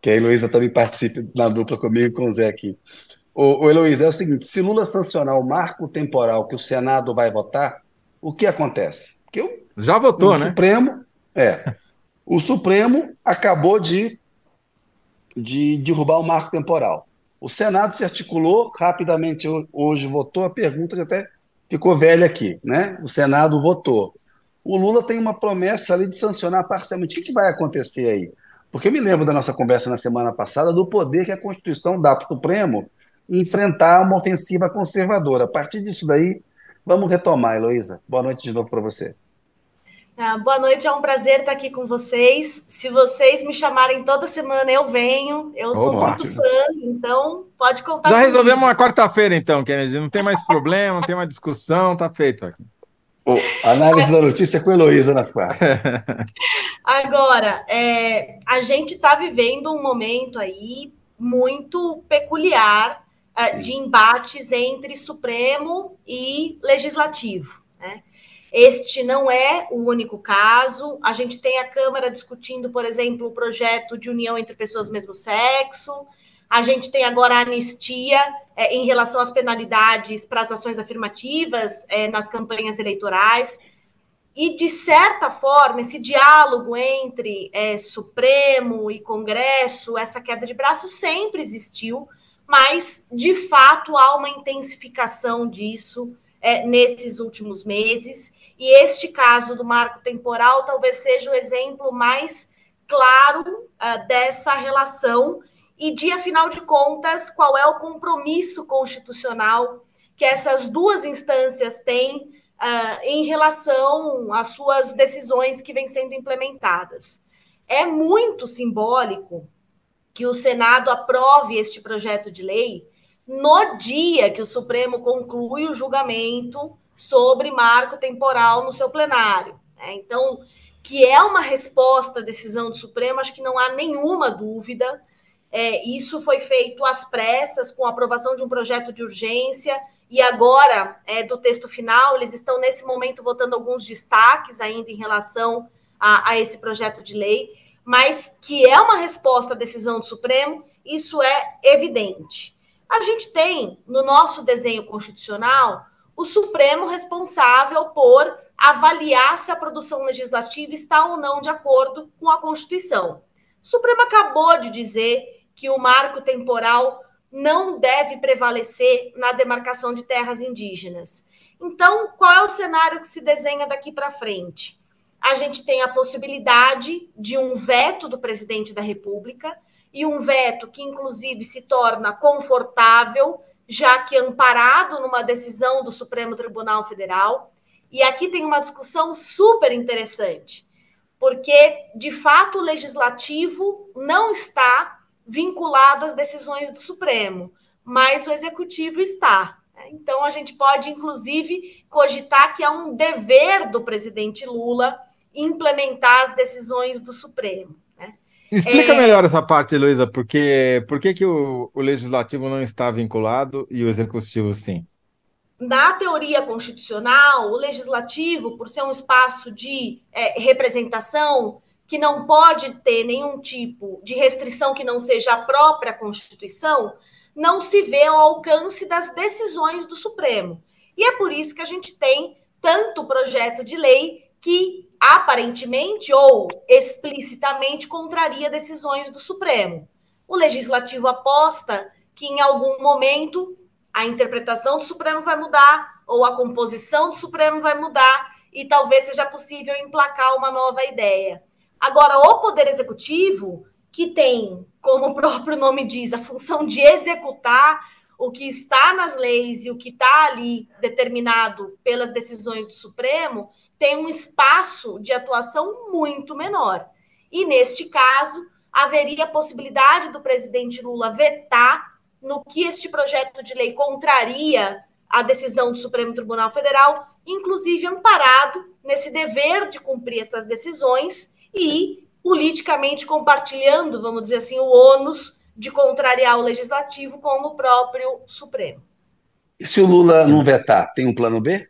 que a Heloísa também participe na dupla comigo com o Zé aqui. O, o Heloísa, é o seguinte: se Lula sancionar o marco temporal que o Senado vai votar, o que acontece? Porque o, Já votou, o né? Supremo, é. O Supremo acabou de, de derrubar o marco temporal. O Senado se articulou rapidamente hoje, votou. A pergunta até ficou velha aqui, né? O Senado votou o Lula tem uma promessa ali de sancionar parcialmente. O que, vai acontecer aí? Porque eu me lembro da nossa conversa na semana passada do poder que a Constituição dá para o Supremo enfrentar uma ofensiva conservadora. A partir disso daí, vamos retomar, Heloísa. Boa noite de novo para você. Ah, boa noite, é um prazer estar aqui com vocês. Se vocês me chamarem toda semana, eu venho. Eu sou oh, muito ótimo. fã, então pode contar. Já comigo. resolvemos uma quarta-feira, então, Kennedy. Não tem mais problema, não tem mais discussão, tá feito aqui. Oh, análise da notícia com Heloísa nas quartas. Agora, é, a gente está vivendo um momento aí muito peculiar uh, de embates entre Supremo e Legislativo. Né? Este não é o único caso. A gente tem a Câmara discutindo, por exemplo, o projeto de união entre pessoas do mesmo sexo. A gente tem agora a anistia é, em relação às penalidades para as ações afirmativas é, nas campanhas eleitorais. E, de certa forma, esse diálogo entre é, Supremo e Congresso, essa queda de braço sempre existiu, mas, de fato, há uma intensificação disso é, nesses últimos meses. E este caso do marco temporal talvez seja o exemplo mais claro uh, dessa relação e de, afinal de contas, qual é o compromisso constitucional que essas duas instâncias têm uh, em relação às suas decisões que vêm sendo implementadas. É muito simbólico que o Senado aprove este projeto de lei no dia que o Supremo conclui o julgamento sobre marco temporal no seu plenário. Né? Então, que é uma resposta à decisão do Supremo, acho que não há nenhuma dúvida. É, isso foi feito às pressas, com a aprovação de um projeto de urgência, e agora, é, do texto final, eles estão nesse momento votando alguns destaques ainda em relação a, a esse projeto de lei, mas que é uma resposta à decisão do Supremo, isso é evidente. A gente tem no nosso desenho constitucional o Supremo responsável por avaliar se a produção legislativa está ou não de acordo com a Constituição. O Supremo acabou de dizer que o marco temporal não deve prevalecer na demarcação de terras indígenas. Então, qual é o cenário que se desenha daqui para frente? A gente tem a possibilidade de um veto do presidente da República, e um veto que, inclusive, se torna confortável, já que amparado numa decisão do Supremo Tribunal Federal. E aqui tem uma discussão super interessante, porque, de fato, o legislativo não está vinculado às decisões do Supremo, mas o executivo está. Então, a gente pode, inclusive, cogitar que é um dever do presidente Lula implementar as decisões do Supremo. Né? Explica é... melhor essa parte, Luísa, porque por que, que o, o legislativo não está vinculado e o executivo sim? Na teoria constitucional, o legislativo, por ser um espaço de é, representação, que não pode ter nenhum tipo de restrição que não seja a própria Constituição, não se vê ao alcance das decisões do Supremo. E é por isso que a gente tem tanto projeto de lei que aparentemente ou explicitamente contraria decisões do Supremo. O legislativo aposta que em algum momento a interpretação do Supremo vai mudar ou a composição do Supremo vai mudar e talvez seja possível emplacar uma nova ideia. Agora, o Poder Executivo, que tem, como o próprio nome diz, a função de executar o que está nas leis e o que está ali determinado pelas decisões do Supremo, tem um espaço de atuação muito menor. E, neste caso, haveria a possibilidade do presidente Lula vetar no que este projeto de lei contraria a decisão do Supremo Tribunal Federal, inclusive amparado nesse dever de cumprir essas decisões e politicamente compartilhando, vamos dizer assim, o ônus de contrariar o legislativo com o próprio Supremo. E se o Lula não vetar, tem um plano B?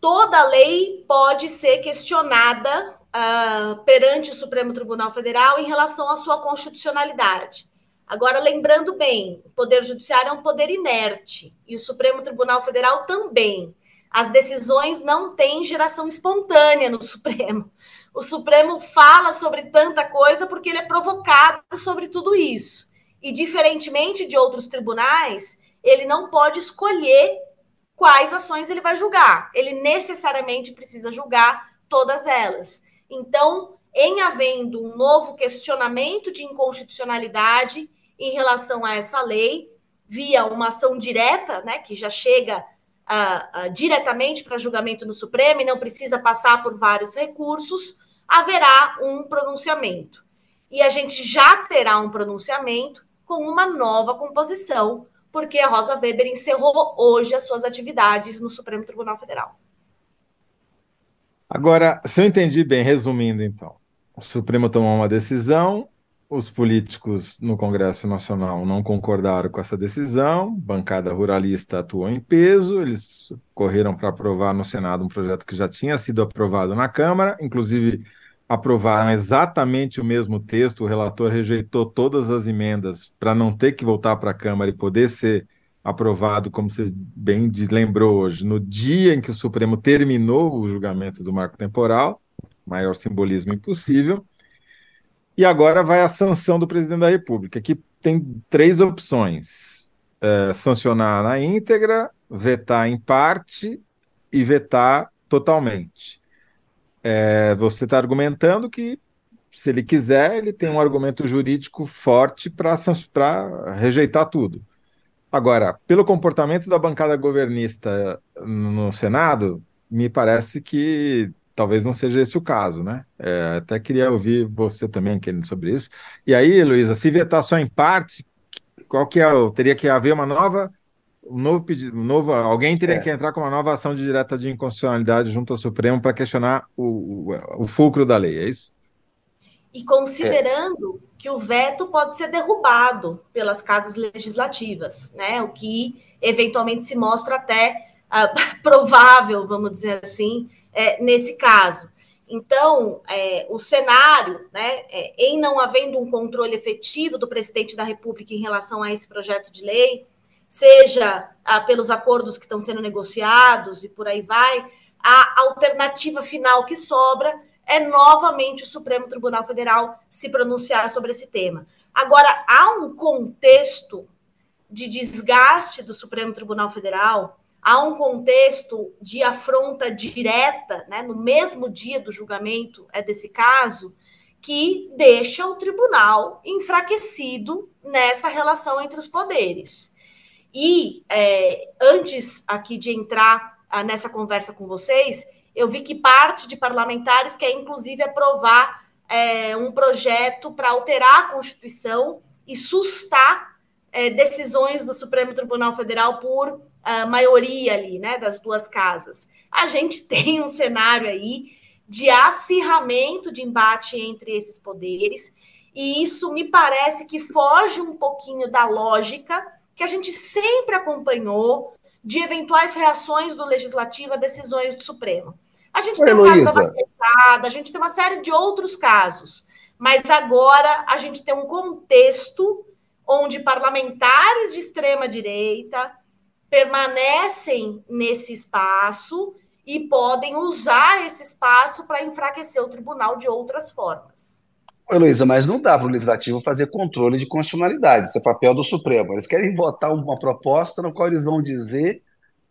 Toda lei pode ser questionada uh, perante o Supremo Tribunal Federal em relação à sua constitucionalidade. Agora, lembrando bem, o Poder Judiciário é um poder inerte e o Supremo Tribunal Federal também. As decisões não têm geração espontânea no Supremo. O Supremo fala sobre tanta coisa porque ele é provocado sobre tudo isso. E, diferentemente de outros tribunais, ele não pode escolher quais ações ele vai julgar. Ele necessariamente precisa julgar todas elas. Então, em havendo um novo questionamento de inconstitucionalidade em relação a essa lei, via uma ação direta, né, que já chega uh, uh, diretamente para julgamento no Supremo e não precisa passar por vários recursos, haverá um pronunciamento. E a gente já terá um pronunciamento com uma nova composição, porque a Rosa Weber encerrou hoje as suas atividades no Supremo Tribunal Federal. Agora, se eu entendi bem, resumindo então, o Supremo tomou uma decisão, os políticos no Congresso Nacional não concordaram com essa decisão, bancada ruralista atuou em peso, eles correram para aprovar no Senado um projeto que já tinha sido aprovado na Câmara, inclusive aprovaram exatamente o mesmo texto, o relator rejeitou todas as emendas para não ter que voltar para a Câmara e poder ser aprovado, como você bem lembrou hoje, no dia em que o Supremo terminou o julgamento do marco temporal, maior simbolismo impossível. E agora vai a sanção do presidente da República, que tem três opções: é, sancionar na íntegra, vetar em parte e vetar totalmente. É, você está argumentando que, se ele quiser, ele tem um argumento jurídico forte para rejeitar tudo. Agora, pelo comportamento da bancada governista no Senado, me parece que talvez não seja esse o caso, né? É, até queria ouvir você também querendo sobre isso. E aí, Luísa, se vetar só em parte, qual que é? Teria que haver uma nova, um novo pedido, um novo, alguém teria é. que entrar com uma nova ação de direta de inconstitucionalidade junto ao Supremo para questionar o, o, o, fulcro da lei, é isso? E considerando é. que o veto pode ser derrubado pelas casas legislativas, né? O que eventualmente se mostra até uh, provável, vamos dizer assim, é, nesse caso. Então, é, o cenário, né, é, em não havendo um controle efetivo do presidente da República em relação a esse projeto de lei, seja ah, pelos acordos que estão sendo negociados e por aí vai, a alternativa final que sobra é novamente o Supremo Tribunal Federal se pronunciar sobre esse tema. Agora, há um contexto de desgaste do Supremo Tribunal Federal há um contexto de afronta direta, né, no mesmo dia do julgamento é desse caso, que deixa o tribunal enfraquecido nessa relação entre os poderes. E é, antes aqui de entrar ah, nessa conversa com vocês, eu vi que parte de parlamentares quer inclusive aprovar é, um projeto para alterar a Constituição e sustar é, decisões do Supremo Tribunal Federal por a maioria ali, né, das duas casas. A gente tem um cenário aí de acirramento de embate entre esses poderes, e isso me parece que foge um pouquinho da lógica que a gente sempre acompanhou de eventuais reações do legislativo a decisões do Supremo. A gente Oi, tem o caso da Bacetada, a gente tem uma série de outros casos, mas agora a gente tem um contexto onde parlamentares de extrema direita permanecem nesse espaço e podem usar esse espaço para enfraquecer o tribunal de outras formas. Luísa, mas não dá para o legislativo fazer controle de constitucionalidade, isso é papel do Supremo. Eles querem votar uma proposta no qual eles vão dizer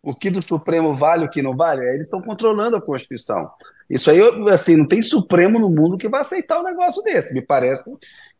o que do Supremo vale, o que não vale. Eles estão controlando a Constituição. Isso aí, assim, não tem Supremo no mundo que vai aceitar um negócio desse. Me parece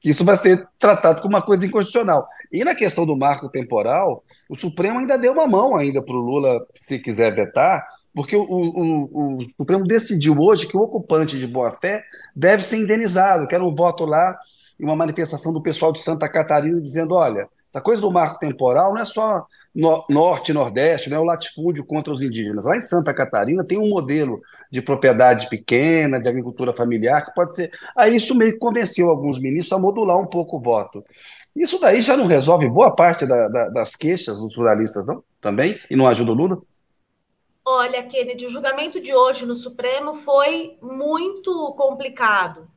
que isso vai ser tratado como uma coisa inconstitucional. E na questão do marco temporal, o Supremo ainda deu uma mão ainda para o Lula, se quiser vetar, porque o, o, o, Supremo decidiu hoje que o ocupante de boa-fé deve ser indenizado, que era um voto lá e uma manifestação do pessoal de Santa Catarina dizendo: olha, essa coisa do marco temporal não é só no, norte nordeste, não é o latifúndio contra os indígenas. Lá em Santa Catarina tem um modelo de propriedade pequena, de agricultura familiar, que pode ser. Aí isso meio que convenceu alguns ministros a modular um pouco o voto. Isso daí já não resolve boa parte da, da, das queixas dos pluralistas, não? Também? E não ajuda o Lula? Olha, Kennedy, o julgamento de hoje no Supremo foi muito complicado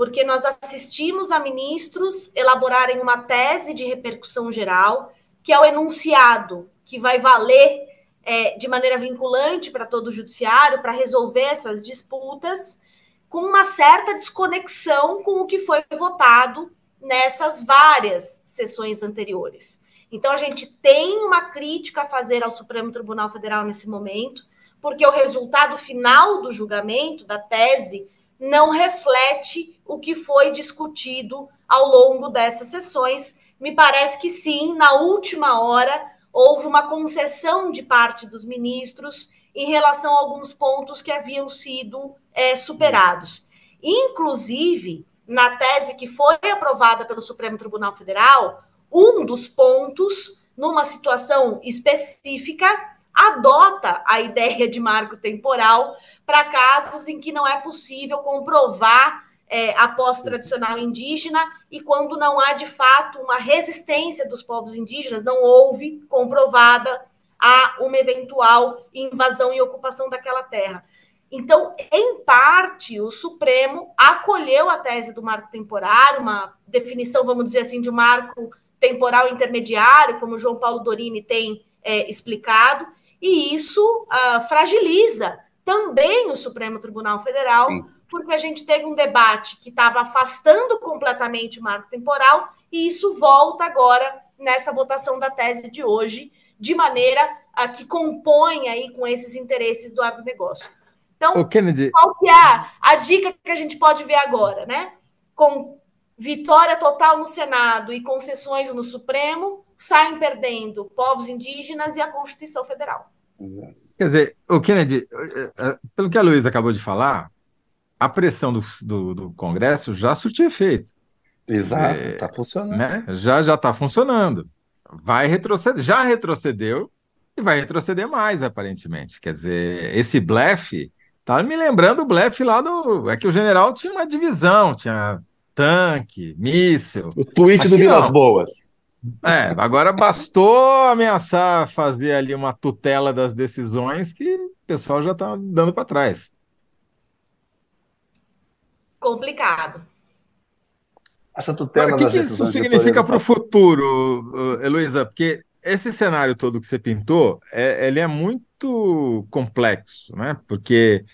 porque nós assistimos a ministros elaborarem uma tese de repercussão geral, que é o enunciado que vai valer é, de maneira vinculante para todo o judiciário, para resolver essas disputas, com uma certa desconexão com o que foi votado nessas várias sessões anteriores. Então, a gente tem uma crítica a fazer ao Supremo Tribunal Federal nesse momento, porque o resultado final do julgamento, da tese, não reflete o que foi discutido ao longo dessas sessões. Me parece que sim, na última hora houve uma concessão de parte dos ministros em relação a alguns pontos que haviam sido é, superados. Inclusive, na tese que foi aprovada pelo Supremo Tribunal Federal, um dos pontos, numa situação específica, adota a ideia de marco temporal para casos em que não é possível comprovar é, a posse tradicional indígena e quando não há de fato uma resistência dos povos indígenas, não houve comprovada a uma eventual invasão e ocupação daquela terra. Então, em parte, o Supremo acolheu a tese do marco temporário, uma definição, vamos dizer assim, de um marco temporal intermediário, como João Paulo Dorini tem é, explicado, e isso uh, fragiliza também o Supremo Tribunal Federal, Sim. porque a gente teve um debate que estava afastando completamente o marco temporal, e isso volta agora nessa votação da tese de hoje, de maneira a que compõe aí com esses interesses do agronegócio. Então, Kennedy... qual que é a dica que a gente pode ver agora, né? Com vitória total no Senado e concessões no Supremo, saem perdendo povos indígenas e a Constituição Federal. Exato. Quer dizer, o Kennedy, eh, eh, pelo que a Luísa acabou de falar, a pressão do, do, do Congresso já surtiu efeito. Exato, está é, funcionando. Né? Já já está funcionando. Vai retroceder, já retrocedeu e vai retroceder mais, aparentemente. Quer dizer, esse blefe tá me lembrando o blefe lá do. É que o general tinha uma divisão, tinha tanque, míssil. O tweet Aqui, do Vilas Boas. É, agora bastou ameaçar fazer ali uma tutela das decisões que o pessoal já está dando para trás. Complicado. Essa tutela O que, que isso significa para o futuro, Heloísa? Porque esse cenário todo que você pintou, é, ele é muito complexo, né? Porque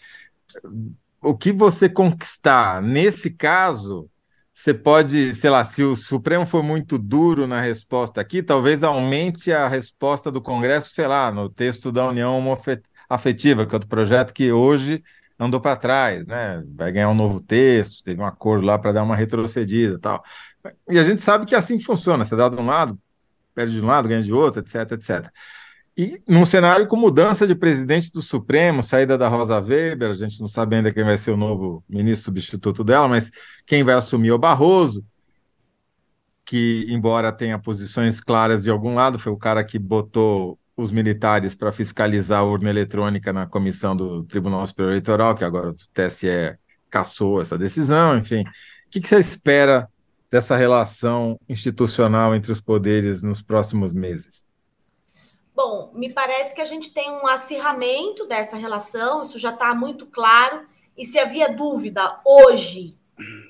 o que você conquistar nesse caso você pode, sei lá, se o Supremo for muito duro na resposta aqui, talvez aumente a resposta do Congresso, sei lá, no texto da União Afetiva, que é outro projeto que hoje andou para trás, né? Vai ganhar um novo texto, teve um acordo lá para dar uma retrocedida tal. E a gente sabe que é assim que funciona, você dá de um lado, perde de um lado, ganha de outro, etc, etc. E num cenário com mudança de presidente do Supremo, saída da Rosa Weber, a gente não sabe ainda quem vai ser o novo ministro substituto dela, mas quem vai assumir é o Barroso, que, embora tenha posições claras de algum lado, foi o cara que botou os militares para fiscalizar a urna eletrônica na comissão do Tribunal Superior Eleitoral, que agora o TSE cassou essa decisão, enfim. O que, que você espera dessa relação institucional entre os poderes nos próximos meses? Bom, me parece que a gente tem um acirramento dessa relação, isso já está muito claro. E se havia dúvida, hoje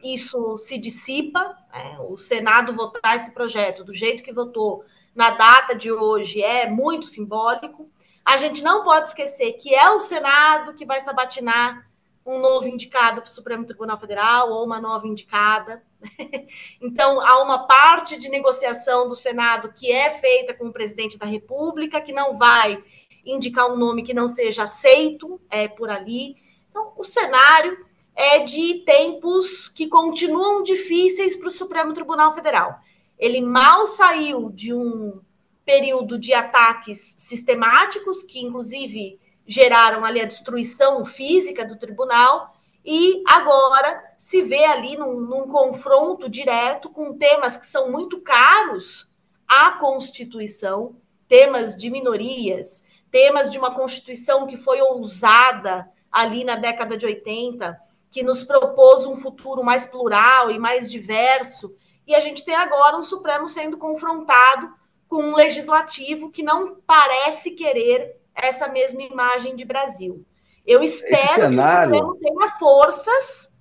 isso se dissipa. é, o Senado votar esse projeto do jeito que votou na data de hoje é muito simbólico. A gente não pode esquecer que é o Senado que vai sabatinar um novo indicado para o Supremo Tribunal Federal ou uma nova indicada. Então, há uma parte de negociação do Senado que é feita com o presidente da República, que não vai indicar um nome que não seja aceito é, por ali. Então, o cenário é de tempos que continuam difíceis para o Supremo Tribunal Federal. Ele mal saiu de um período de ataques sistemáticos, que inclusive geraram ali a destruição física do tribunal, e agora se vê ali num, num confronto direto com temas que são muito caros à Constituição, temas de minorias, temas de uma Constituição que foi ousada ali na década de 80, que nos propôs um futuro mais plural e mais diverso, e a gente tem agora um Supremo sendo confrontado com um legislativo que não parece querer essa mesma imagem de Brasil. Eu espero cenário... que o Supremo tenha forças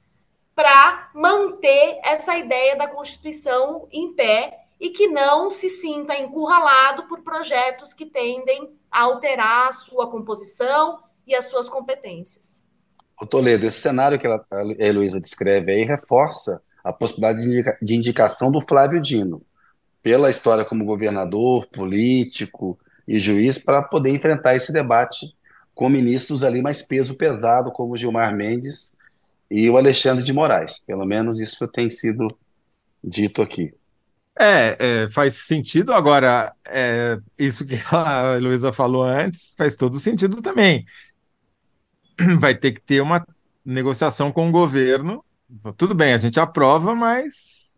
para manter essa ideia da Constituição em pé e que não se sinta encurralado por projetos que tendem a alterar a sua composição e as suas competências. O Toledo, esse cenário que ela, a Heloísa descreve aí reforça a possibilidade de indicação do Flávio Dino, pela história como governador, político e juiz, para poder enfrentar esse debate com ministros ali mais peso pesado, como Gilmar Mendes e o Alexandre de Moraes. Pelo menos isso tem sido dito aqui. É, é faz sentido. Agora, é, isso que a Heloísa falou antes faz todo sentido também. vai ter que ter uma negociação com o governo. Tudo bem, a gente aprova, mas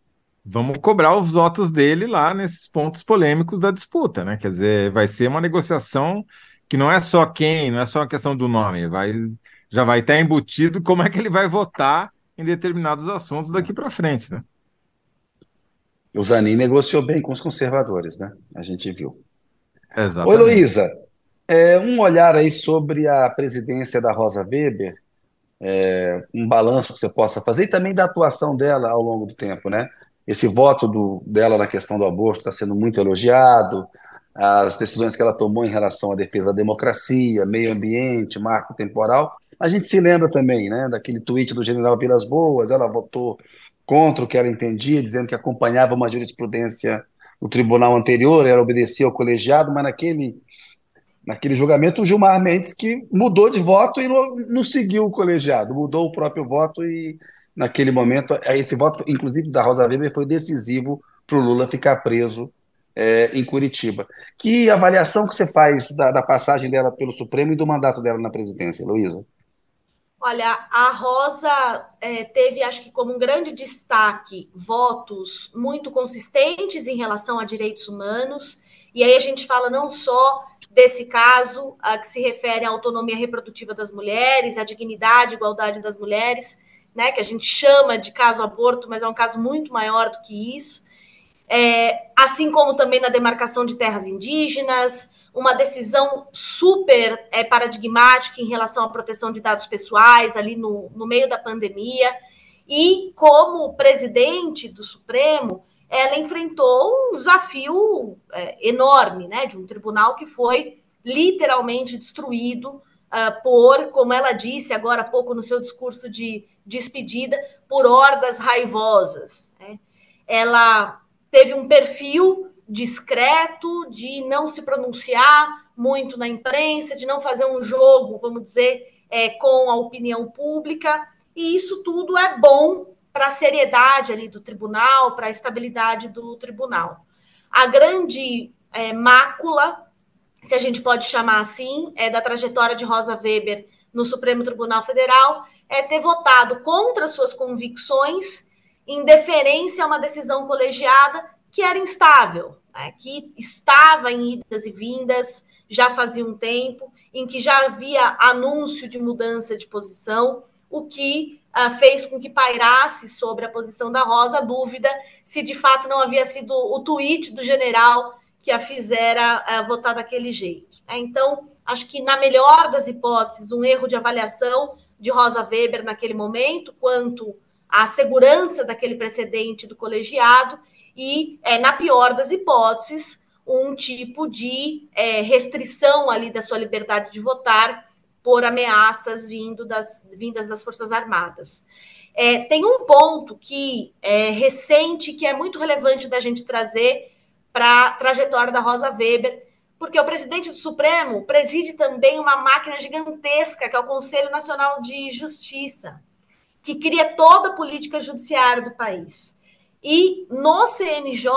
vamos cobrar os votos dele lá nesses pontos polêmicos da disputa, né? Quer dizer, vai ser uma negociação que não é só quem, não é só a questão do nome, vai, já vai estar embutido como é que ele vai votar em determinados assuntos daqui para frente, né? O Zanin negociou bem com os conservadores, né? A gente viu. Exatamente. Oi, Luísa. É, um olhar aí sobre a presidência da Rosa Weber, é, um balanço que você possa fazer e também da atuação dela ao longo do tempo, né? Esse voto do, dela na questão do aborto está sendo muito elogiado, as decisões que ela tomou em relação à defesa da democracia, meio ambiente, marco temporal. A gente se lembra também, né, daquele tweet do general Vilas Boas, ela votou contra o que ela entendia, dizendo que acompanhava uma jurisprudência do tribunal anterior, ela obedecia ao colegiado, mas naquele naquele julgamento, o Gilmar Mendes que mudou de voto e não, não, seguiu o colegiado, mudou o próprio voto e naquele momento, esse voto, inclusive da Rosa Weber, foi decisivo para o Lula ficar preso é, em Curitiba. Que avaliação que você faz da, da, passagem dela pelo Supremo e do mandato dela na presidência, Luísa? Olha, a Rosa é, teve, acho que como um grande destaque, votos muito consistentes em relação a direitos humanos, e aí a gente fala não só desse caso, a que se refere à autonomia reprodutiva das mulheres, à dignidade igualdade das mulheres, né, que a gente chama de caso aborto, mas é um caso muito maior do que isso. É, assim como também na demarcação de terras indígenas, uma decisão super é, paradigmática em relação à proteção de dados pessoais ali no, no meio da pandemia. E como presidente do Supremo, ela enfrentou um desafio é, enorme, né, de um tribunal que foi literalmente destruído uh, por, como ela disse agora há pouco no seu discurso de despedida, por hordas raivosas. Né? Ela teve um perfil discreto de não se pronunciar muito na imprensa, de não fazer um jogo, vamos dizer, é, com a opinião pública, e isso tudo é bom para a seriedade ali do tribunal, para a estabilidade do tribunal. A grande é, mácula, se a gente pode chamar assim, é da trajetória de Rosa Weber no Supremo Tribunal Federal, é ter votado contra suas convicções em deferência a uma decisão colegiada que era instável, né, que estava em idas e vindas já fazia um tempo, em que já havia anúncio de mudança de posição, o que uh, fez com que pairasse sobre a posição da Rosa a dúvida se de fato não havia sido o tweet do general que a fizera uh, votar daquele jeito. Né? Então, acho que, na melhor das hipóteses, um erro de avaliação de Rosa Weber naquele momento, quanto a segurança daquele precedente do colegiado e, é, na pior das hipóteses, um tipo de é, restrição ali da sua liberdade de votar por ameaças vindo das, vindas das Forças Armadas. É, tem um ponto que é recente, que é muito relevante da gente trazer para a trajetória da Rosa Weber, porque o presidente do Supremo preside também uma máquina gigantesca, que é o Conselho Nacional de Justiça, que cria toda a política judiciária do país. E no CNJ,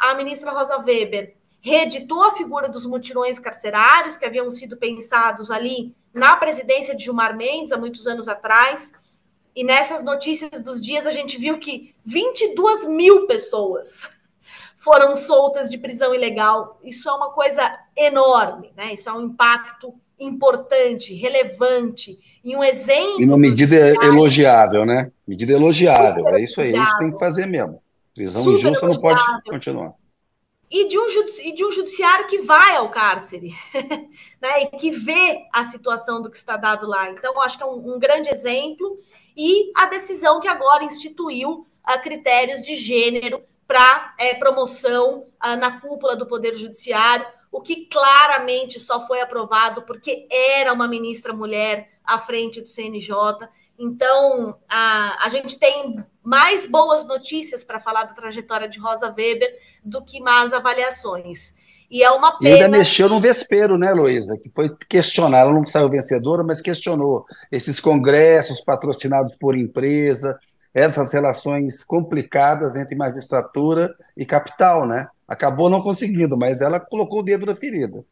a ministra Rosa Weber reeditou a figura dos mutirões carcerários, que haviam sido pensados ali na presidência de Gilmar Mendes, há muitos anos atrás. E nessas notícias dos dias, a gente viu que 22 mil pessoas foram soltas de prisão ilegal. Isso é uma coisa enorme, né? Isso é um impacto importante, relevante, e um exemplo. E uma medida elogiável, né? Medida elogiável, é isso aí, isso que tem que fazer mesmo. Prisão Super injusta não pode continuar. E de, um e de um judiciário que vai ao cárcere, né? E que vê a situação do que está dado lá. Então, acho que é um, um grande exemplo. E a decisão que agora instituiu a critérios de gênero para é, promoção ah, na cúpula do Poder Judiciário, o que claramente só foi aprovado porque era uma ministra mulher à frente do CNJ. Então, a, a gente tem mais boas notícias para falar da trajetória de Rosa Weber do que más avaliações. E é uma pena. E ainda mexeu no vespeiro, né, Luísa? Que foi questionar. Ela não saiu vencedora, mas questionou esses congressos patrocinados por empresa, essas relações complicadas entre magistratura e capital, né? Acabou não conseguindo, mas ela colocou o dedo na ferida.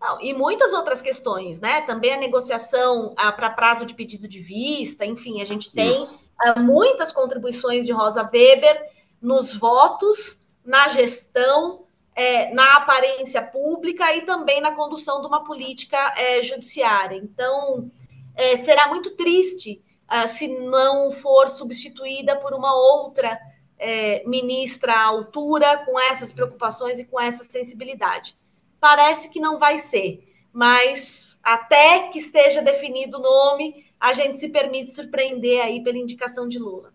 Não, e muitas outras questões, né? Também a negociação ah, para prazo de pedido de vista, enfim, a gente tem ah, muitas contribuições de Rosa Weber nos votos, na gestão, é, na aparência pública e também na condução de uma política é, judiciária. Então, é, será muito triste uh, se não for substituída por uma outra é, ministra à altura, com essas preocupações e com essa sensibilidade. Parece que não vai ser, mas até que esteja definido o nome, a gente se permite surpreender aí pela indicação de Lula.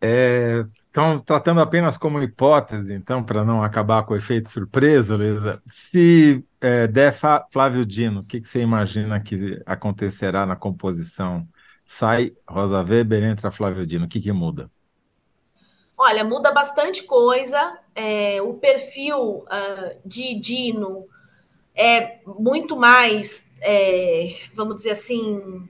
É, então, tratando apenas como hipótese, então, para não acabar com o efeito surpresa, Luísa, se é, der Flávio Dino, o que, que você imagina que acontecerá na composição sai Rosa Weber, entra Flávio Dino. O que, que muda? Olha, muda bastante coisa. É, o perfil uh, de Dino é muito mais, é, vamos dizer assim,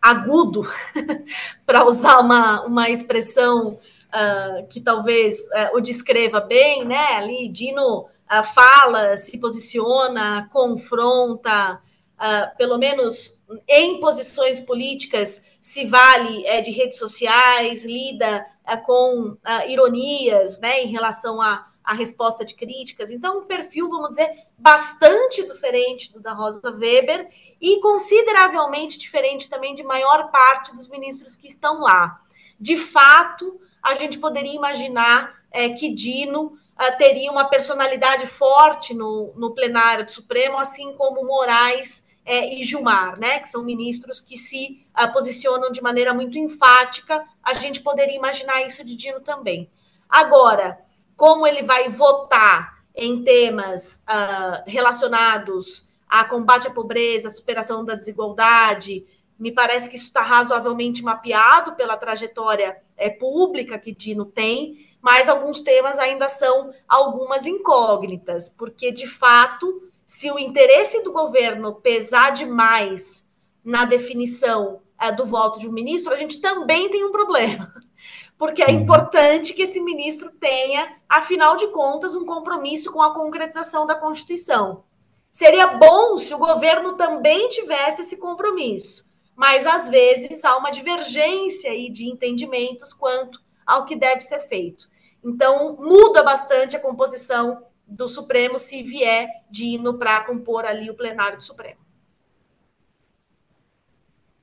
agudo, para usar uma, uma expressão uh, que talvez uh, o descreva bem, né? Ali, Dino fala, se posiciona, confronta, uh, pelo menos em posições políticas, se vale é, de redes sociais, lida uh, com uh, ironias né, em relação à, à resposta de críticas. Então, um perfil, vamos dizer, bastante diferente do da Rosa Weber e consideravelmente diferente também de maior parte dos ministros que estão lá. De fato, a gente poderia imaginar é, que Dino uh, teria uma personalidade forte no, no plenário do Supremo, assim como Moraes é, e Gilmar, né, que são ministros que se uh, posicionam de maneira muito enfática. A gente poderia imaginar isso de Dino também. Agora, como ele vai votar em temas uh, relacionados a combate à pobreza, superação da desigualdade, me parece que isso está razoavelmente mapeado pela trajetória é, pública que Dino tem, mas alguns temas ainda são algumas incógnitas, porque de fato, se o interesse do governo pesar demais na definição é, do voto de um ministro, a gente também tem um problema. Porque é uhum. importante que esse ministro tenha, afinal de contas, um compromisso com a concretização da Constituição. Seria bom se o governo também tivesse esse compromisso, mas às vezes há uma divergência aí de entendimentos quanto ao que deve ser feito. Então, muda bastante a composição do Supremo se vier de hino para compor ali o plenário do Supremo.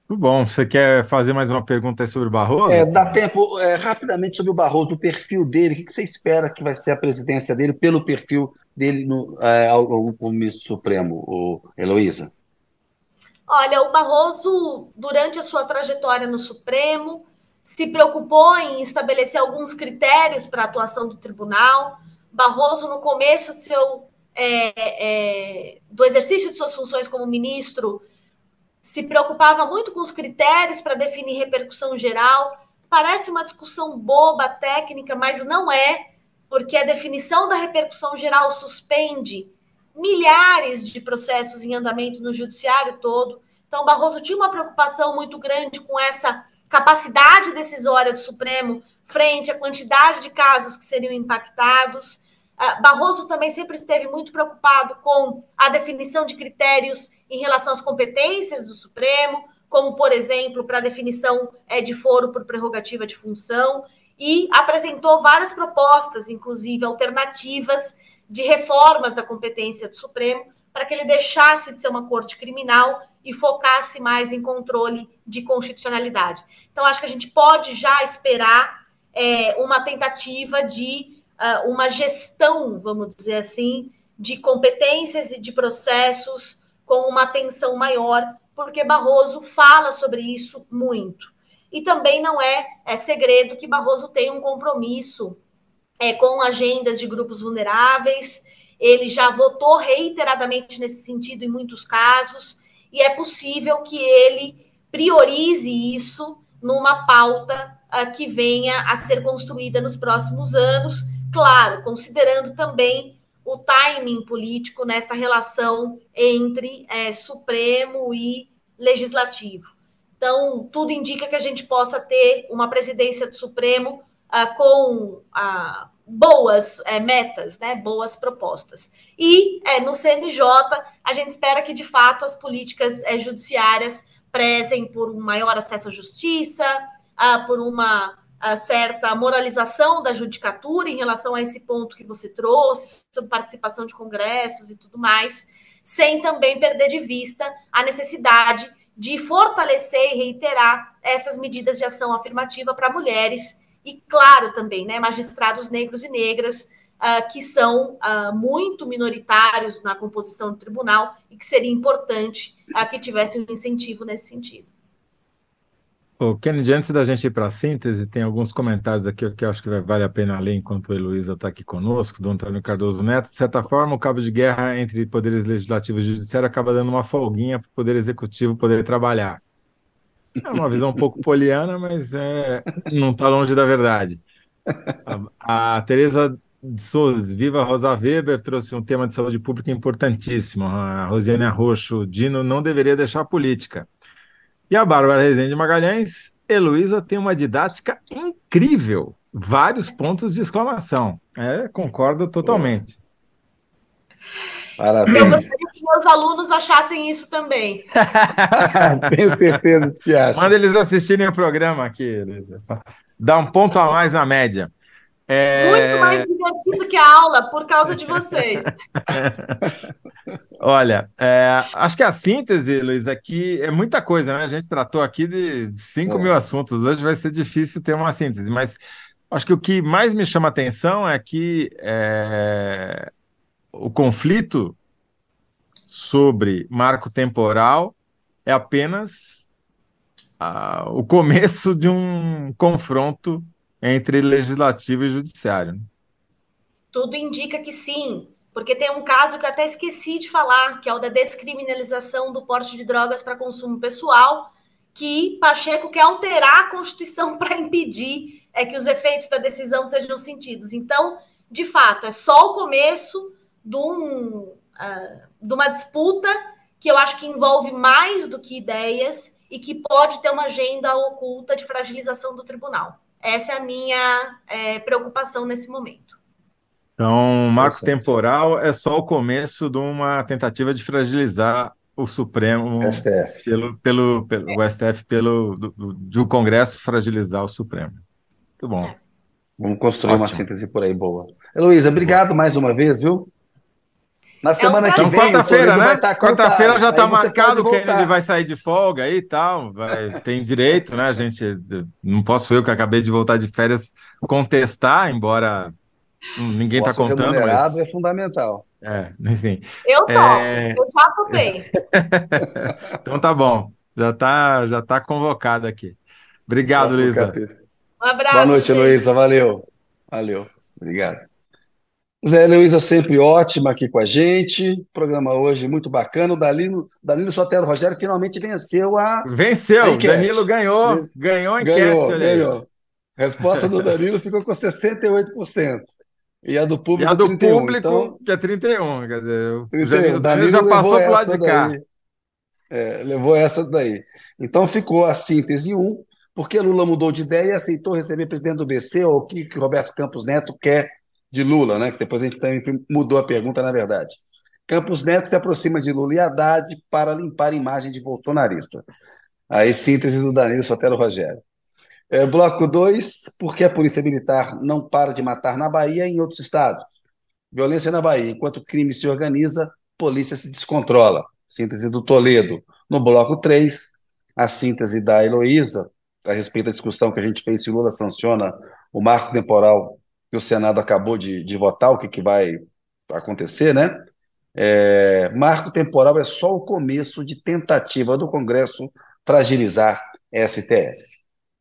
Muito bom. Você quer fazer mais uma pergunta sobre o Barroso? É, dá tempo, é, rapidamente sobre o Barroso, o perfil dele. O que você espera que vai ser a presidência dele pelo perfil dele no, é, ao, ao ministro Supremo, o Heloísa? Olha, o Barroso, durante a sua trajetória no Supremo, se preocupou em estabelecer alguns critérios para a atuação do tribunal. Barroso, no começo do, seu, é, é, do exercício de suas funções como ministro, se preocupava muito com os critérios para definir repercussão geral. Parece uma discussão boba, técnica, mas não é, porque a definição da repercussão geral suspende milhares de processos em andamento no judiciário todo. Então, Barroso tinha uma preocupação muito grande com essa capacidade decisória do Supremo frente à quantidade de casos que seriam impactados. Ah, Barroso também sempre esteve muito preocupado com a definição de critérios em relação às competências do Supremo, como, por exemplo, para a definição é, de foro por prerrogativa de função, e apresentou várias propostas, inclusive alternativas, de reformas da competência do Supremo, para que ele deixasse de ser uma corte criminal e focasse mais em controle de constitucionalidade. Então, acho que a gente pode já esperar é, uma tentativa de uh, uma gestão, vamos dizer assim, de competências e de processos com uma atenção maior, porque Barroso fala sobre isso muito. E também não é, é segredo que Barroso tem um compromisso é, com agendas de grupos vulneráveis. Ele já votou reiteradamente nesse sentido em muitos casos e é possível que ele priorize isso numa pauta uh, que venha a ser construída nos próximos anos, claro, considerando também o timing político nessa relação entre é, Supremo e Legislativo. Então, tudo indica que a gente possa ter uma presidência do Supremo uh, com uh, boas é, metas, né, boas propostas. E é, no CNJ, a gente espera que, de fato, as políticas é, judiciárias prezem por um maior acesso à justiça, uh, por uma certa moralização da judicatura em relação a esse ponto que você trouxe, sobre participação de congressos e tudo mais, sem também perder de vista a necessidade de fortalecer e reiterar essas medidas de ação afirmativa para mulheres e, claro, também, né, magistrados negros e negras, uh, que são uh, muito minoritários na composição do tribunal e que seria importante uh, que tivesse um incentivo nesse sentido. O Kennedy, antes da gente ir para a síntese, tem alguns comentários aqui que eu acho que vale a pena ler enquanto a Heloísa está aqui conosco, do Antônio Cardoso Neto. De certa forma, o cabo de guerra entre poderes legislativos e judiciário acaba dando uma folguinha para o poder executivo poder trabalhar. É uma visão um pouco poliana, mas é, não está longe da verdade. A, a Tereza de Souza, Viva Rosa Weber, trouxe um tema de saúde pública importantíssimo. A Rosiane Arroxo, Dino não deveria deixar a política. E a Bárbara Rezende Magalhães, Heloísa tem uma didática incrível, vários pontos de exclamação. É, concordo totalmente. Parabéns. Eu gostaria que meus alunos achassem isso também. Tenho certeza de que acham. Manda eles assistirem o programa aqui, Heloísa. Dá um ponto a mais na média. É... Muito mais divertido que a aula, por causa de vocês. Olha, é, acho que a síntese, Luiz, aqui é muita coisa, né? A gente tratou aqui de 5 é. mil assuntos, hoje vai ser difícil ter uma síntese, mas acho que o que mais me chama atenção é que é, o conflito sobre marco temporal é apenas ah, o começo de um confronto entre legislativo e judiciário. Né? Tudo indica que sim, porque tem um caso que eu até esqueci de falar, que é o da descriminalização do porte de drogas para consumo pessoal, que Pacheco quer alterar a Constituição para impedir é, que os efeitos da decisão sejam sentidos. Então, de fato, é só o começo de, um, uh, de uma disputa que eu acho que envolve mais do que ideias e que pode ter uma agenda oculta de fragilização do tribunal. Essa é a minha é, preocupação nesse momento. Então, marco temporal é só o começo de uma tentativa de fragilizar o Supremo STF. pelo pelo, pelo é. o STF pelo do, do, do, Congresso fragilizar o Supremo. Muito bom. É. Vamos construir Ótimo. uma síntese por aí boa. Heloísa, obrigado mais uma vez, viu? Na é semana que vem, quarta-feira, né? Tá quarta-feira já está marcado que ele vai sair de folga aí e tal. Vai, tem direito, né? A gente não posso eu que acabei de voltar de férias contestar, embora ninguém está contando. Mas... é fundamental. É, enfim. Eu tô, é... eu já topei. então tá bom, já está já tá convocado aqui. Obrigado, Luísa. Um abraço. Boa noite, Luísa. Valeu. Valeu. Obrigado. Zé Luísa sempre ótima aqui com a gente. Programa hoje muito bacana. O Danilo, Danilo Sotero Rogério finalmente venceu a. Venceu! A Danilo ganhou. Ganhou a enquete. Ganhou, ganhou. A resposta do Danilo ficou com 68%. E a do público, e a do 31, público então... que é 31. Quer dizer, 31. o Danilo já passou para o lado de cá. É, levou essa daí. Então ficou a síntese 1, porque Lula mudou de ideia e aceitou receber presidente do BC, ou o que, que Roberto Campos Neto quer de Lula, né? Que depois a gente também mudou a pergunta, na verdade. Campos Neto se aproxima de Lula e Haddad para limpar a imagem de bolsonarista. Aí, síntese do Danilo Sotero Rogério. É, bloco 2, por que a Polícia Militar não para de matar na Bahia e em outros estados? Violência na Bahia. Enquanto o crime se organiza, polícia se descontrola. Síntese do Toledo. No bloco 3, a síntese da Heloísa, a respeito da discussão que a gente fez se Lula sanciona o marco temporal que o Senado acabou de, de votar, o que, que vai acontecer, né? É, marco temporal é só o começo de tentativa do Congresso fragilizar STF.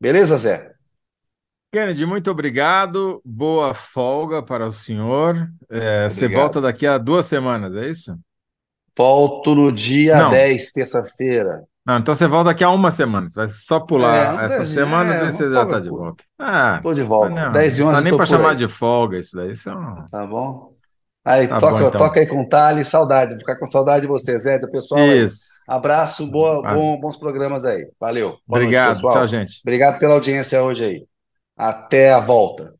Beleza, Zé? Kennedy, muito obrigado. Boa folga para o senhor. É, você volta daqui a duas semanas, é isso? Volto no dia Não. 10, terça-feira. Não, então você volta daqui a uma semana. Você vai só pular é, essa semana é, e você já está de volta. Ah, Tô de volta. Não, 10 e 11 Não dá nem para chamar de folga isso daí. Isso é. Tá bom. Aí, tá toca, bom, então. toca aí com o Thales, saudade. Vou ficar com saudade de você, Zé, do pessoal. Isso. Aí. Abraço, boa, ah. bom, bons programas aí. Valeu. Boa Obrigado, noite, pessoal. tchau, gente. Obrigado pela audiência hoje aí. Até a volta.